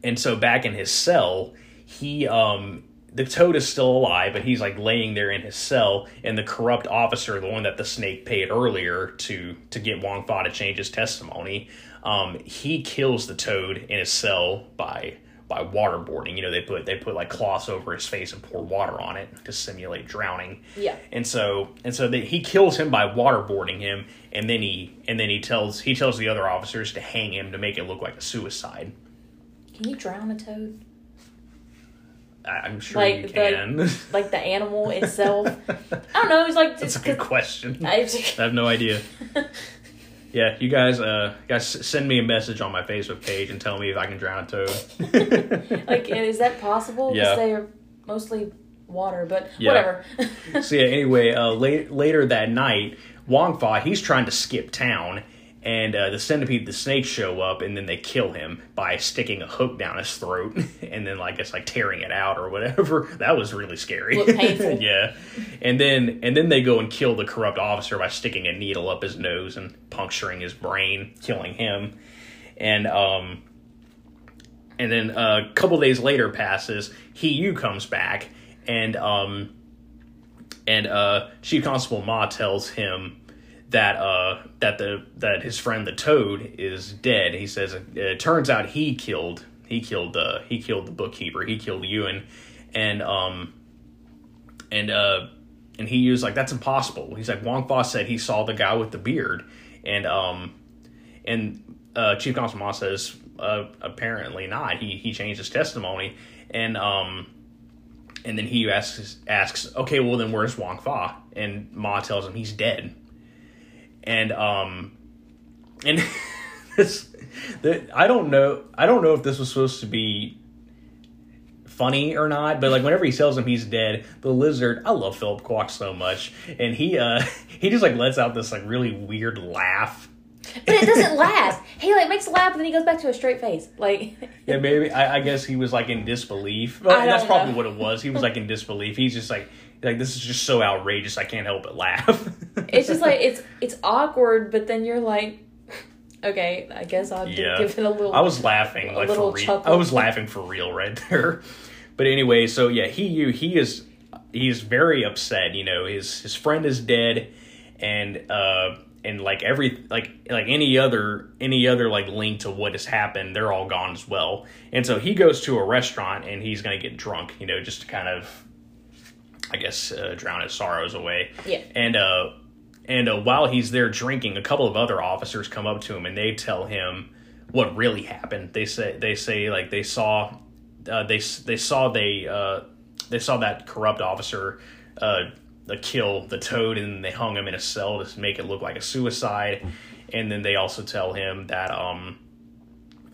Speaker 1: and so back in his cell, he um the toad is still alive but he's like laying there in his cell and the corrupt officer the one that the snake paid earlier to to get wong fa to change his testimony um he kills the toad in his cell by by waterboarding you know they put they put like cloths over his face and pour water on it to simulate drowning
Speaker 2: yeah
Speaker 1: and so and so they, he kills him by waterboarding him and then he and then he tells he tells the other officers to hang him to make it look like a suicide
Speaker 2: can you drown a toad
Speaker 1: I'm sure like you can.
Speaker 2: The, like the animal itself. I don't know. It's like
Speaker 1: that's a good question. I, I have no idea. yeah, you guys, uh, guys, send me a message on my Facebook page and tell me if I can drown a
Speaker 2: toad. like, is that possible?
Speaker 1: Yeah,
Speaker 2: they are mostly water, but yeah. whatever.
Speaker 1: so yeah, anyway, uh, late, later that night, Wong Fa he's trying to skip town and uh, the centipede, the snake show up, and then they kill him by sticking a hook down his throat, and then like it's like tearing it out or whatever. That was really scary.
Speaker 2: painful.
Speaker 1: yeah, and then and then they go and kill the corrupt officer by sticking a needle up his nose and puncturing his brain, killing him, and um, and then uh, a couple days later passes. He Yu comes back, and um, and uh, Chief Constable Ma tells him that uh that the that his friend the toad is dead. He says it turns out he killed he killed uh he killed the bookkeeper. He killed ewan. And um and uh and he was like that's impossible. He's like wong fa said he saw the guy with the beard. And um and uh, Chief Constable Ma says uh, apparently not. He he changed his testimony, and um, and then he asks asks, okay, well then where's Wong Fa? And Ma tells him he's dead, and um, and this, the, I don't know, I don't know if this was supposed to be funny or not, but like whenever he tells him he's dead, the lizard, I love Philip Kwok so much, and he uh he just like lets out this like really weird laugh.
Speaker 2: But it doesn't last. He like makes a laugh and then he goes back to a straight face. Like
Speaker 1: Yeah, maybe I, I guess he was like in disbelief. Well,
Speaker 2: I don't
Speaker 1: that's probably
Speaker 2: know.
Speaker 1: what it was. He was like in disbelief. He's just like like this is just so outrageous. I can't help but laugh.
Speaker 2: it's just like it's it's awkward, but then you're like, okay, I guess I'll
Speaker 1: yeah,
Speaker 2: give it a little.
Speaker 1: I was laughing
Speaker 2: a
Speaker 1: like for
Speaker 2: little
Speaker 1: real.
Speaker 2: chuckle.
Speaker 1: I was laughing for real right there. But anyway, so yeah, he you he is he's very upset. You know, his his friend is dead, and uh and like every like like any other any other like link to what has happened, they're all gone as well. And so he goes to a restaurant and he's gonna get drunk. You know, just to kind of I guess uh, drown his sorrows away.
Speaker 2: Yeah.
Speaker 1: And uh and uh, while he's there drinking, a couple of other officers come up to him and they tell him what really happened. They say they say like they saw uh, they they saw they uh, they saw that corrupt officer uh, uh, kill the toad and they hung him in a cell to make it look like a suicide. And then they also tell him that um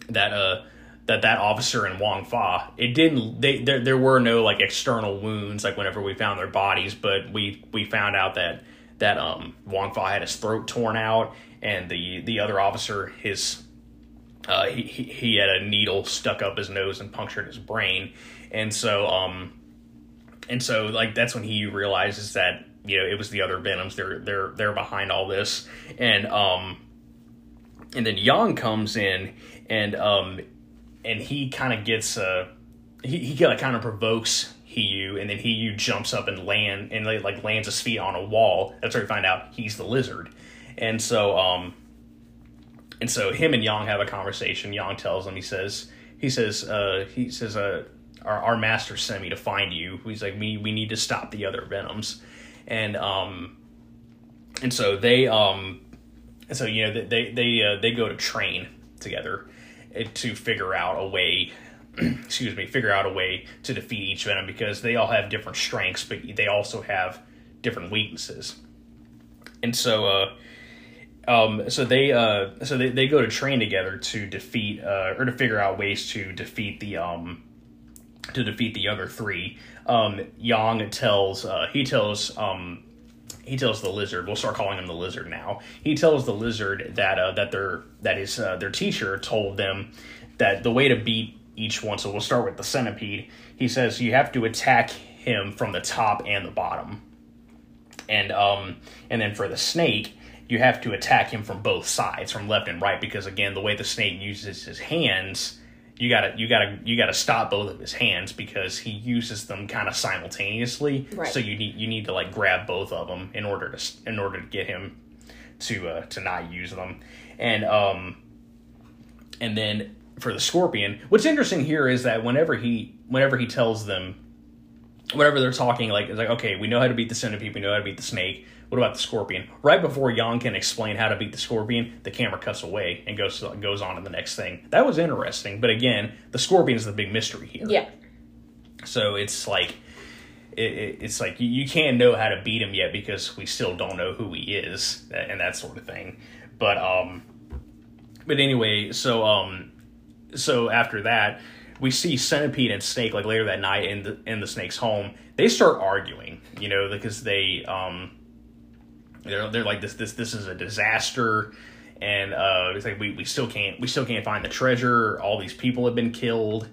Speaker 1: that uh that that officer in Wong Fa it didn't they there there were no like external wounds like whenever we found their bodies, but we we found out that that um Wong Fa had his throat torn out and the the other officer his uh, he he had a needle stuck up his nose and punctured his brain, and so um, and so like that's when he realizes that you know it was the other Venoms. They're they're they're behind all this, and um, and then Yang comes in and um, and he kind of gets uh he he like kind of provokes Hiyu, and then Hiyu jumps up and land and like, lands his feet on a wall. That's where we find out he's the lizard, and so um and so him and Yang have a conversation. Yang tells him, he says, he says, uh, he says, uh, our, our master sent me to find you. He's like, we, we need to stop the other Venoms. And, um, and so they, um, and so, you know, they, they, uh, they go to train together to figure out a way, excuse me, figure out a way to defeat each Venom because they all have different strengths, but they also have different weaknesses. And so, uh, um, so they uh, so they, they go to train together to defeat uh, or to figure out ways to defeat the um, to defeat the other three. Um, Yang tells uh, he tells um, he tells the lizard. We'll start calling him the lizard now. He tells the lizard that uh, that their that his uh, their teacher told them that the way to beat each one. So we'll start with the centipede. He says you have to attack him from the top and the bottom, and um and then for the snake you have to attack him from both sides, from left and right, because again, the way the snake uses his hands, you gotta you gotta you gotta stop both of his hands because he uses them kind of simultaneously.
Speaker 2: Right.
Speaker 1: So you need you need to like grab both of them in order to in order to get him to uh, to not use them, and um and then for the scorpion, what's interesting here is that whenever he whenever he tells them whenever they're talking, like it's like, okay, we know how to beat the centipede, we know how to beat the snake. What about the scorpion? Right before Yang can explain how to beat the scorpion, the camera cuts away and goes goes on to the next thing. That was interesting, but again, the scorpion is the big mystery here.
Speaker 2: Yeah.
Speaker 1: So it's like it, it, it's like you, you can't know how to beat him yet because we still don't know who he is and that sort of thing. But um, but anyway, so um, so after that, we see Centipede and Snake like later that night in the in the Snake's home. They start arguing, you know, because they um, they're they're like this this this is a disaster. And uh, it's like we, we still can't we still can't find the treasure. All these people have been killed,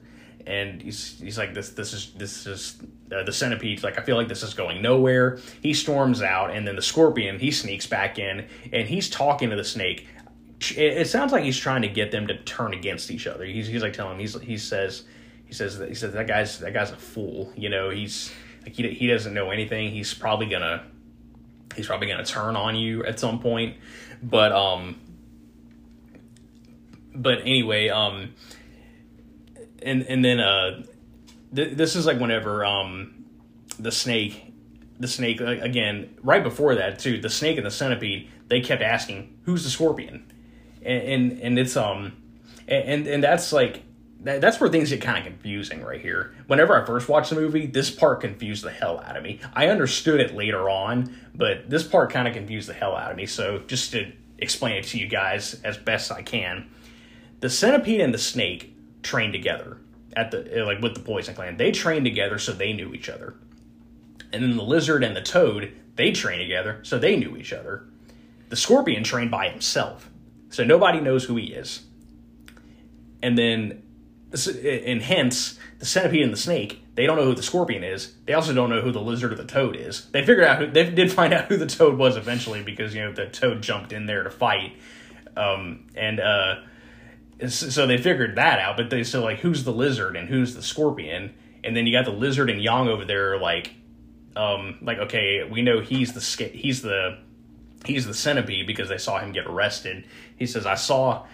Speaker 1: and he's he's like this this is this is uh, the centipede's like I feel like this is going nowhere. He storms out, and then the scorpion he sneaks back in, and he's talking to the snake. It, it sounds like he's trying to get them to turn against each other. He's he's like telling him he's he says he says that he says that guy's that guy's a fool. You know he's like he he doesn't know anything. He's probably gonna he's probably gonna turn on you at some point. But um but anyway, um, and and then uh, th- this is like whenever um, the snake, the snake again right before that too. The snake and the centipede they kept asking, "Who's the scorpion?" and and, and it's um and and that's like that, that's where things get kind of confusing right here. Whenever I first watched the movie, this part confused the hell out of me. I understood it later on, but this part kind of confused the hell out of me. So just to explain it to you guys as best I can, the centipede and the snake trained together at the eh, like with the poison clan. They trained together so they knew each other. And then the lizard and the toad, they trained together so they knew each other. The scorpion trained by himself. So nobody knows who he is. And then and hence the centipede and the snake they don't know who the scorpion is. They also don't know who the lizard or the toad is. They figured out who they did find out who the toad was eventually because you know the toad jumped in there to fight. Um, and uh, so they figured that out but they still like who's the lizard and who's the scorpion? And then you got the lizard and yang over there like um, like okay we know he's the he's the he's the centipede because they saw him get arrested. He says i saw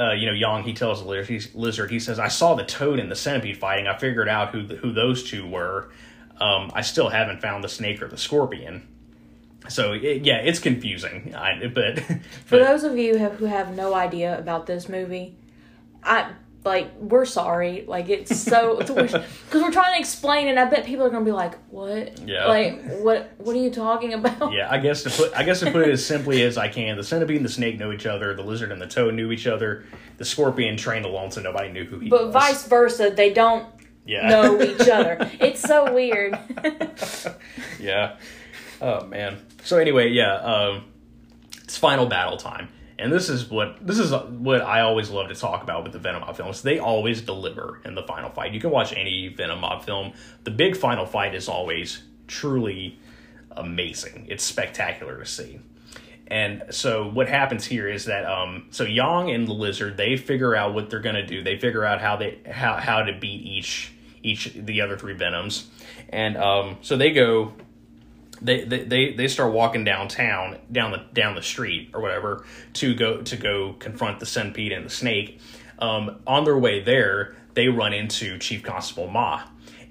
Speaker 1: uh, you know, Yang, he tells the lizard, he says, I saw the toad and the centipede fighting. I figured out who who those two were. Um, I still haven't found the snake or the scorpion. So it, yeah, it's confusing. I, but, but
Speaker 2: for those of you have, who have no idea about this movie, I like we're sorry. Like it's so because we're trying to explain and i bet people are gonna be like what?
Speaker 1: Yeah.
Speaker 2: Like what what are you talking about?
Speaker 1: Yeah i guess to put i guess to put it as simply as i can the centipede and the snake know each other the lizard and the toad knew each other the scorpion trained alone so nobody knew who he
Speaker 2: but
Speaker 1: was.
Speaker 2: but vice versa they don't yeah. know each other. It's so weird.
Speaker 1: Yeah. Oh man. So anyway yeah um it's final battle time and this is what this is what I always love to talk about with the Venom mob films. They always deliver in the final fight. You can watch any Venom mob film. The big final fight is always truly amazing. It's spectacular to see. And so what happens here is that um, so Yang and the lizard they figure out what they're gonna do. They figure out how they how how to beat each each the other three venoms, and um, so they go they, they they start walking downtown down the down the street or whatever to go to go confront the centipede and the snake. Um, on their way there, they run into Chief Constable Ma,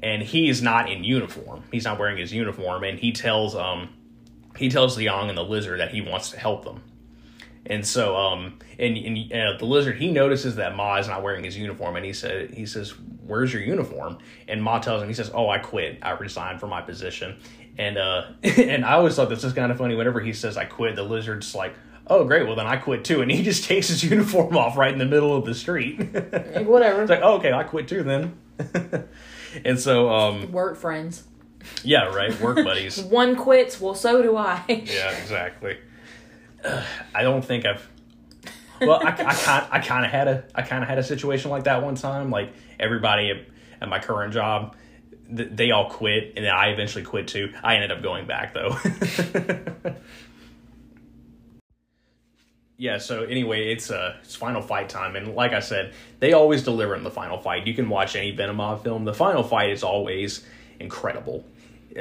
Speaker 1: and he is not in uniform. He's not wearing his uniform, and he tells um he tells Yang and the lizard that he wants to help them. And so, um, and, and uh, the lizard he notices that Ma is not wearing his uniform, and he said, he says, "Where's your uniform?" And Ma tells him, he says, "Oh, I quit. I resigned from my position." And uh, and I always thought this was kind of funny. Whenever he says I quit, the lizard's like, "Oh, great. Well, then I quit too." And he just takes his uniform off right in the middle of the street.
Speaker 2: Whatever.
Speaker 1: It's like, oh, okay, I quit too then. and so, um,
Speaker 2: work friends.
Speaker 1: Yeah, right. Work buddies.
Speaker 2: One quits. Well, so do I.
Speaker 1: yeah, exactly. Uh, I don't think I've. Well, I, I kind I kind of had a I kind of had a situation like that one time. Like everybody at, at my current job they all quit, and then I eventually quit too. I ended up going back though. yeah. So anyway, it's uh, it's final fight time, and like I said, they always deliver in the final fight. You can watch any Venom film. The final fight is always incredible.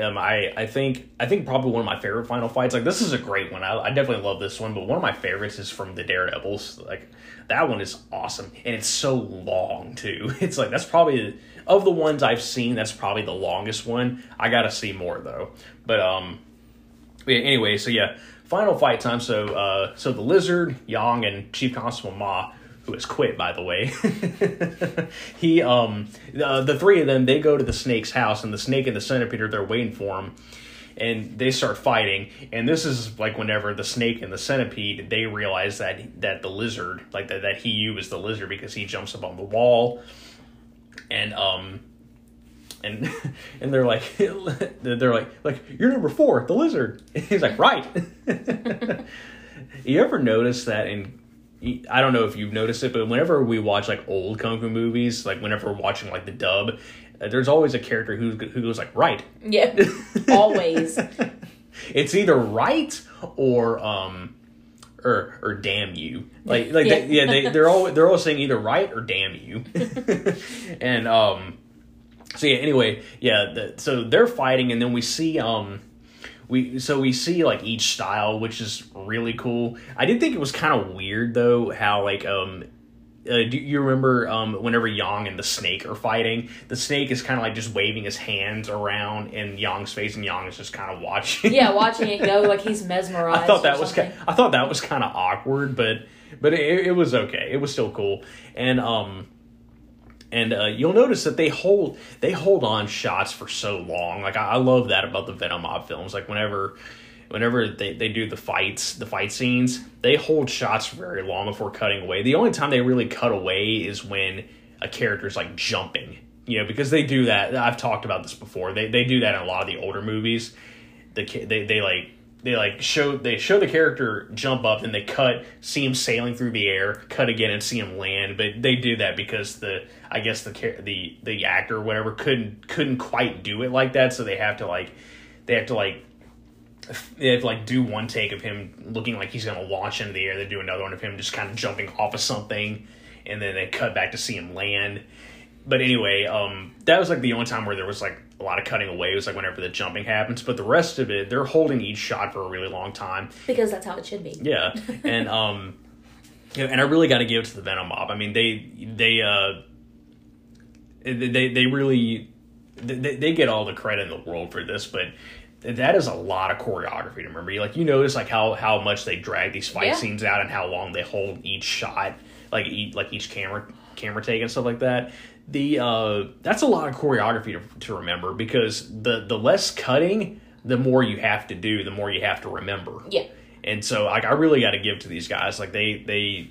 Speaker 1: Um, I I think I think probably one of my favorite final fights. Like this is a great one. I, I definitely love this one, but one of my favorites is from the Daredevils. Like that one is awesome, and it's so long too. It's like that's probably of the ones I've seen, that's probably the longest one. I gotta see more though. But um, yeah, anyway, so yeah, final fight time. So uh, so the lizard, Yang, and Chief Constable Ma, who has quit by the way, he um uh, the three of them they go to the snake's house, and the snake and the centipede are there waiting for him. And they start fighting, and this is like whenever the snake and the centipede they realize that that the lizard, like that, that he you was the lizard because he jumps up on the wall, and um and and they're like they're like like you're number four the lizard. He's like right. You ever notice that in I don't know if you've noticed it, but whenever we watch like old kung fu movies, like whenever we're watching like the dub, there's always a character who who goes like right.
Speaker 2: Yeah, always.
Speaker 1: it's either right or um or or damn you like like yeah, they, yeah they, they're all they're all saying either right or damn you and um so yeah anyway yeah the, so they're fighting and then we see um we so we see like each style which is really cool i did think it was kind of weird though how like um uh, do you remember um, whenever Yang and the snake are fighting? The snake is kind of like just waving his hands around in Yang's face, and Yang is just kind of watching.
Speaker 2: Yeah, watching it go like he's mesmerized.
Speaker 1: I thought that was kind, I thought that was kind of awkward, but but it, it was okay. It was still cool, and um, and uh, you'll notice that they hold they hold on shots for so long. Like I, I love that about the Venom mob films. Like whenever whenever they, they do the fights, the fight scenes, they hold shots very long before cutting away. The only time they really cut away is when a character's like jumping. You know, because they do that. I've talked about this before. They they do that in a lot of the older movies. The they they like they like show they show the character jump up and they cut see him sailing through the air cut again and see him land but they do that because the i guess the the the actor or whatever couldn't couldn't quite do it like that so they have to like they have to like they have to like do one take of him looking like he's gonna launch into the air. They do another one of him just kind of jumping off of something, and then they cut back to see him land. But anyway, um, that was like the only time where there was like a lot of cutting away. It was like whenever the jumping happens. But the rest of it, they're holding each shot for a really long time.
Speaker 2: Because that's how it should be.
Speaker 1: Yeah, and um, and I really got to give it to the Venom Mob. I mean, they they uh, they they really they, they get all the credit in the world for this, but that is a lot of choreography to remember. Like you notice like how how much they drag these fight
Speaker 2: Yeah.
Speaker 1: scenes out and how long they hold each shot, like each, like each camera camera take and stuff like that. The uh, that's a lot of choreography to, to remember because the the less cutting, the more you have to do, the more you have to remember.
Speaker 2: Yeah.
Speaker 1: And so like I really got to give to these guys. Like they they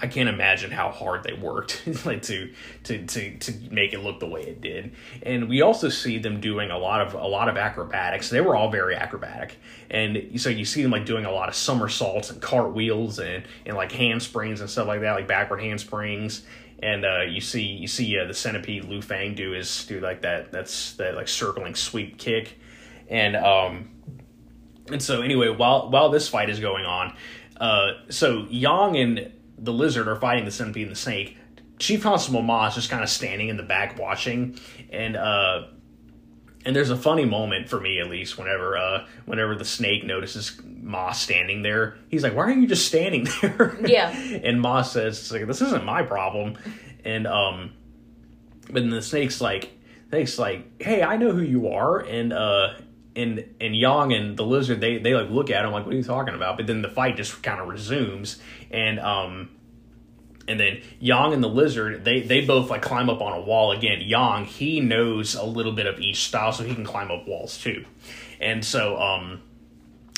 Speaker 1: I can't imagine how hard they worked like to, to to to make it look the way it did. And we also see them doing a lot of a lot of acrobatics. They were all very acrobatic. And so you see them like doing a lot of somersaults and cartwheels and and like handsprings and stuff like that, like backward handsprings. And uh, you see you see uh, the centipede Lu Feng do his do like that that's that like circling sweep kick. And um and so anyway, while while this fight is going on, uh, so Yang and the lizard are fighting the centipede and the snake. Chief Constable Ma is just kind of standing in the back watching, and uh, and there's a funny moment for me at least whenever uh, whenever the snake notices Ma standing there. He's like, "Why are you just standing there?"
Speaker 2: Yeah.
Speaker 1: and Ma says, it's like, "This isn't my problem," and um, but then the snake's like, snake's like, "Hey, I know who you are," and uh, and and Yang and the lizard they they like look at him like, "What are you talking about?" But then the fight just kind of resumes, and um, and then Yang and the lizard they they both like climb up on a wall again. Yang he knows a little bit of each style, so he can climb up walls too, and so um,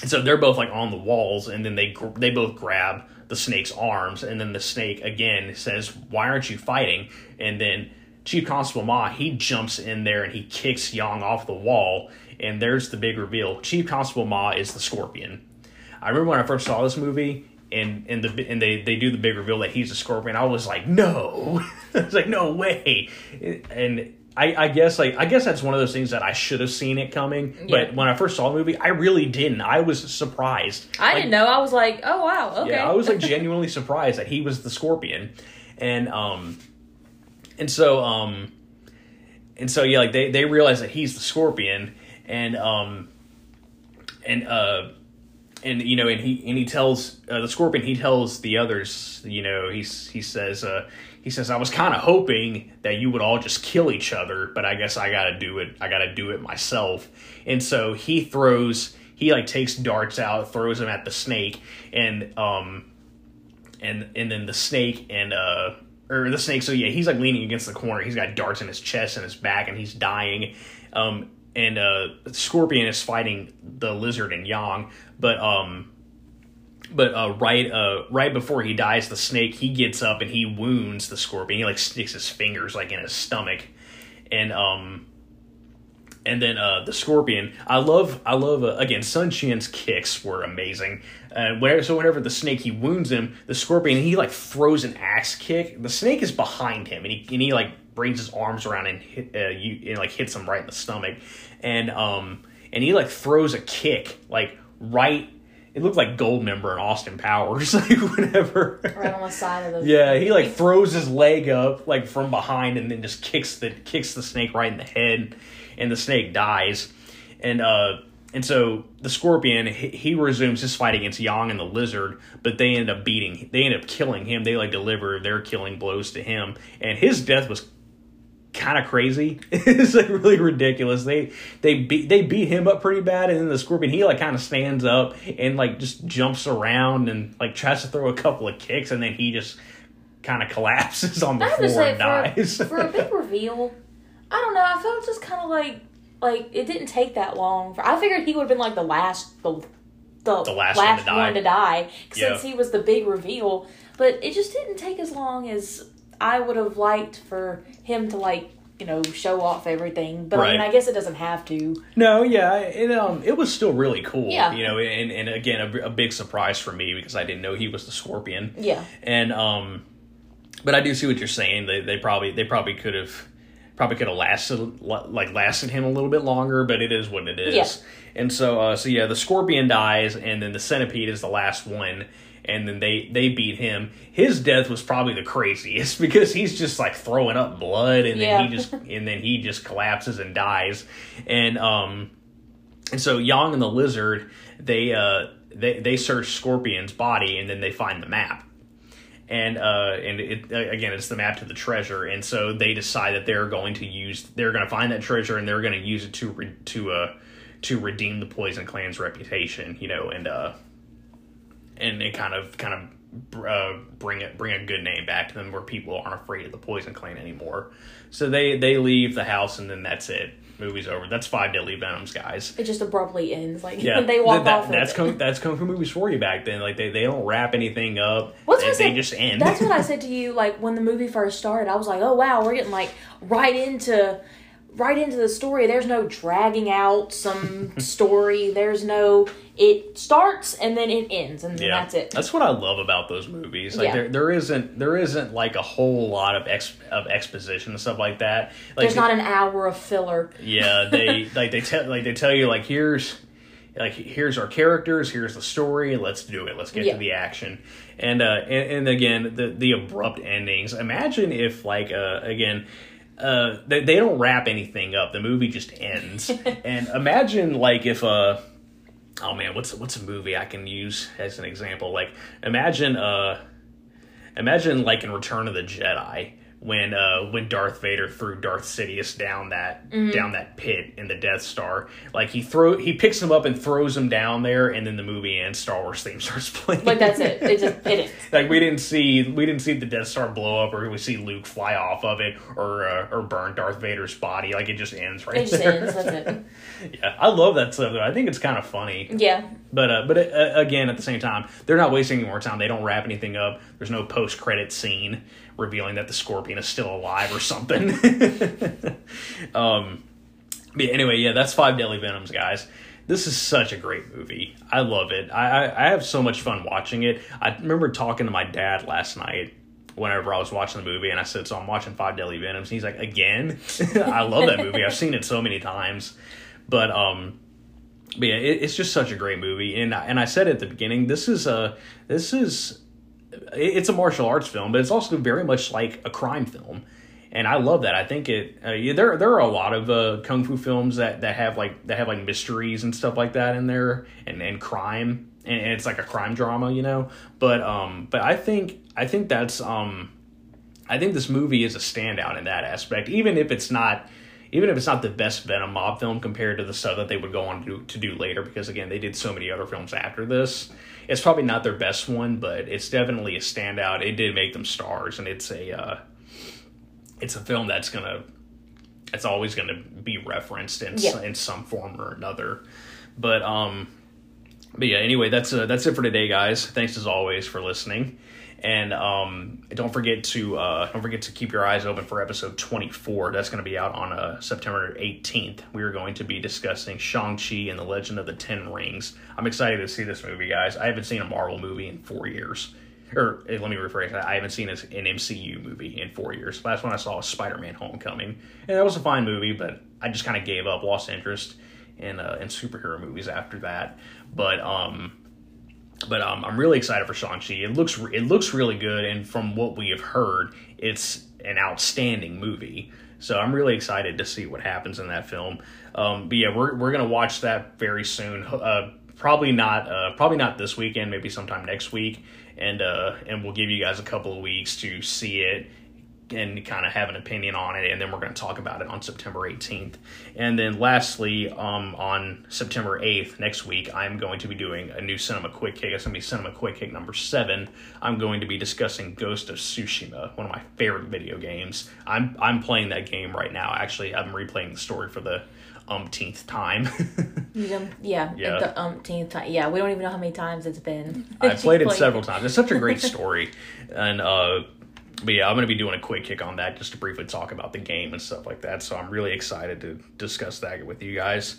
Speaker 1: and so they're both like on the walls, and then they they both grab the snake's arms, and then the snake again says, "Why aren't you fighting?" And then Chief Constable Ma he jumps in there and he kicks Yang off the wall, and there's the big reveal: Chief Constable Ma is the Scorpion. I remember when I first saw this movie. And and the and they, they do the big reveal that he's a scorpion. I was like, no, I was like, no way. And I, I guess like I guess that's one of those things that I should have seen it coming. But when I first saw the movie, I really didn't. I was surprised.
Speaker 2: I
Speaker 1: Like,
Speaker 2: didn't know. I was like, oh wow, okay.
Speaker 1: Yeah, I was like genuinely surprised that he was the scorpion, and um, and so um, and so yeah, like they they realize that he's the scorpion, and um, and uh. And you know, and he and he tells uh, the scorpion. He tells the others. You know, he's he says uh, he says I was kind of hoping that you would all just kill each other, but I guess I got to do it. I got to do it myself. And so he throws. He like takes darts out, throws them at the snake, and um, and and then the snake and uh or the snake so yeah he's like leaning against the corner he's got darts in his chest and his back and he's dying um and uh scorpion is fighting the lizard and yang but um but uh right uh right before he dies the snake he gets up and he wounds the scorpion he like sticks his fingers like in his stomach and um and then uh, the scorpion. I love, I love uh, again. Sun Chien's kicks were amazing. Uh, whenever, so whenever the snake he wounds him, the scorpion he like throws an axe kick. The snake is behind him, and he and he like brings his arms around and hit, uh, you and like hits him right in the stomach, and um and he like throws a kick like right. It looked like Goldmember and Austin Powers, like whatever.
Speaker 2: right on the side of the.
Speaker 1: Yeah, he like throws his leg up like from behind and then just kicks the kicks the snake right in the head, and the snake dies, and uh and so the scorpion he, he resumes his fight against Yang and the lizard, but they end up beating they end up killing him. They like deliver their killing blows to him, and his death was kind of crazy. it's like really ridiculous. They they beat they beat him up pretty bad, and then the scorpion he like kind of stands up and like just jumps around and like tries to throw a couple of kicks, and then he just kind of collapses on the floor
Speaker 2: say,
Speaker 1: and
Speaker 2: for,
Speaker 1: dies.
Speaker 2: for a big reveal, I don't know. I felt just kind of like like it didn't take that long. For I figured he would have been like the last the the,
Speaker 1: The last one to die.
Speaker 2: one to die
Speaker 1: Yeah.
Speaker 2: since he was the big reveal. But it just didn't take as long as I would have liked for him to like you know show off everything. But I mean, I guess it doesn't have to.
Speaker 1: No, yeah, it um it was still really cool.
Speaker 2: Yeah.
Speaker 1: you know, and and again a, a big surprise for me because I didn't know he was the scorpion.
Speaker 2: Yeah.
Speaker 1: and um, but I do see what you're saying. They they probably they probably could have probably could have lasted like lasted him a little bit longer, but it is what it is.
Speaker 2: Yeah.
Speaker 1: And so uh, so yeah, the scorpion dies, and then the centipede is the last one. And then they they beat him. His death was probably the craziest because he's just like throwing up blood, and then
Speaker 2: Yeah.
Speaker 1: he just and then he just collapses and dies. And um, and so Yang and the lizard, they uh they they search Scorpion's body and then they find the map. And uh and it again it's the map to the treasure and so they decide that they're going to use they're going to find that treasure and they're going to use it to re, to uh to redeem the Poison Clan's reputation, you know, and uh and it kind of kind of uh, bring it bring a good name back to them where people aren't afraid of the Poison Clan anymore. So they they leave the house and then that's it. Movie's over. That's five deadly venoms, guys.
Speaker 2: It just abruptly ends. Like
Speaker 1: Yeah,
Speaker 2: they walk
Speaker 1: that,
Speaker 2: off. of
Speaker 1: That's kung, that's kung fu movies for you back then. Like they, they don't wrap anything up.
Speaker 2: What's
Speaker 1: they, they just end.
Speaker 2: That's what I said to you, like when the movie first started. I was like, "Oh wow, we're getting like right into, right into the story. There's no dragging out some story. There's no. It starts and then it ends, and then
Speaker 1: yeah,
Speaker 2: that's it.
Speaker 1: That's what I love about those movies. Like
Speaker 2: Yeah.
Speaker 1: there, there isn't there isn't like a whole lot of ex, of exposition and stuff like that. Like
Speaker 2: There's not an hour of filler.
Speaker 1: yeah, they like they tell like they tell you like here's like here's our characters, here's the story, let's do it, let's get
Speaker 2: Yeah.
Speaker 1: to the action. And uh and, and again the the abrupt endings. Imagine if like uh again uh they, they don't wrap anything up. The movie just ends. and imagine like if uh oh man, what's what's a movie I can use as an example? Like imagine uh imagine like in Return of the Jedi when uh when Darth Vader threw Darth Sidious down that
Speaker 2: Mm-hmm.
Speaker 1: down that pit in the Death Star. Like he throw he picks him up and throws him down there and then the movie ends Star Wars theme starts playing.
Speaker 2: Like that's it. It just it ends.
Speaker 1: like we didn't see we didn't see the Death Star blow up or we see Luke fly off of it or uh, or burn Darth Vader's body. Like it just ends right
Speaker 2: It just
Speaker 1: there.
Speaker 2: ends. That's it.
Speaker 1: yeah, I love that stuff though. I think it's kind of funny.
Speaker 2: Yeah.
Speaker 1: But uh, but uh, again, at the same time, they're not wasting any more time. They don't wrap anything up. There's no post credit scene revealing that the scorpion is still alive or something. um, but anyway, yeah, that's five deadly venoms, guys. This is such a great movie. I love it. I, I I have so much fun watching it. I remember talking to my dad last night whenever I was watching the movie, and I said, "So I'm watching Five Deadly Venoms." And he's like, "Again?" I love that movie. I've seen it so many times, but um, but yeah, it, it's just such a great movie. And and I said at the beginning, this is a this is it's a martial arts film, but it's also very much like a crime film. And I love that. I think it. Uh, yeah, there there are a lot of uh, kung fu films that, that have like that have like mysteries and stuff like that in there, and, and crime, and, and it's like a crime drama, you know. But um, but I think I think that's um, I think this movie is a standout in that aspect, even if it's not, even if it's not the best Venom mob film compared to the stuff that they would go on to do, to do later. Because again, they did so many other films after this. It's probably not their best one, but it's definitely a standout. It did make them stars, and it's a, uh, it's a film that's gonna, it's always gonna be referenced in
Speaker 2: Yeah.
Speaker 1: in some form or another. But um, but yeah, anyway, that's uh, that's it for today, guys. Thanks as always for listening, and um, don't forget to uh, don't forget to keep your eyes open for episode twenty four. That's going to be out on uh, September eighteenth. We are going to be discussing Shang Chi and the Legend of the Ten Rings. I'm excited to see this movie, guys. I haven't seen a Marvel movie in four years. Or eh, let me rephrase that. I haven't seen an MCU movie in four years. Last one I saw was Spider Man Homecoming, and that was a fine movie, but I just kind of gave up, lost interest in uh, in superhero movies after that. But um, but um, I'm really excited for Shang Chi. It looks it looks really good, and from what we have heard, it's an outstanding movie. So I'm really excited to see what happens in that film. Um, but yeah, we're we're gonna watch that very soon. Uh, probably not uh, probably not this weekend. Maybe sometime next week, and uh, and we'll give you guys a couple of weeks to see it. And kind of have an opinion on it, and then we're going to talk about it on September 18th. And then lastly, um, on September 8th, next week, I'm going to be doing a new Cinema Quick Kick. It's going to be Cinema Quick Kick number seven. I'm going to be discussing Ghost of Tsushima, one of my favorite video games. I'm I'm playing that game right now. Actually, I'm replaying the story for the umpteenth time.
Speaker 2: yeah,
Speaker 1: Yeah.
Speaker 2: the umpteenth time. Yeah, we don't even know how many times it's been.
Speaker 1: I've played it several times. It's such a great story, and uh, but yeah, I'm going to be doing a quick kick on that just to briefly talk about the game and stuff like that. So I'm really excited to discuss that with you guys.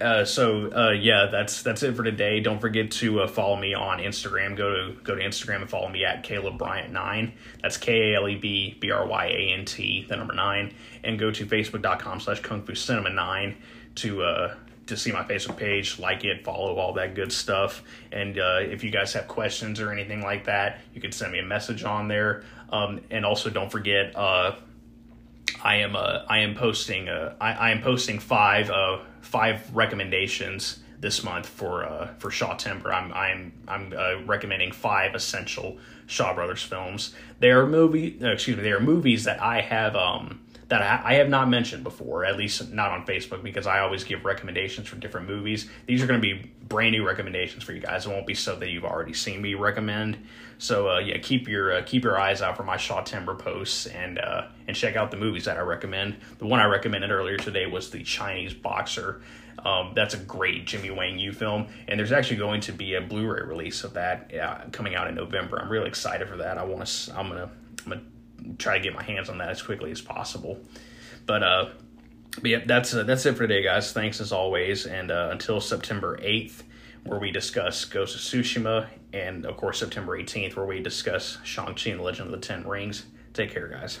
Speaker 1: Uh, so uh, yeah, that's that's it for today. Don't forget to uh, follow me on Instagram. Go to go to Instagram and follow me at Caleb Bryant nine. That's K A L E B B R Y A N T the number nine. And go to Facebook.com slash Kung Fu Cinema nine to uh, to see my Facebook page, like it, follow all that good stuff. And uh, if you guys have questions or anything like that, you can send me a message on there. Um, and also, don't forget, uh, I am uh, I am posting uh, I, I am posting five uh, five recommendations this month for uh, for Shawtember. I'm I'm I'm uh, recommending five essential Shaw Brothers films. They are movie no, excuse me they are movies that I have um that I, have not mentioned before, at least not on Facebook, because I always give recommendations for different movies. These are going to be brand new recommendations for you guys. It won't be stuff that you've already seen me recommend. So uh, yeah, keep your uh, keep your eyes out for my Shawtember posts and uh, and check out the movies that I recommend. The one I recommended earlier today was the Chinese Boxer. Um, that's a great Jimmy Wang Yu film, and there's actually going to be a Blu-ray release of that uh, coming out in November. I'm really excited for that. I want to. I'm gonna. I'm gonna try to get my hands on that as quickly as possible. But uh, but yeah, that's uh, that's it for today, guys. Thanks as always, and uh, until September eighth, where we discuss Ghost of Tsushima, and of course September eighteenth, where we discuss Shang Chi and the Legend of the Ten Rings. Take care, guys.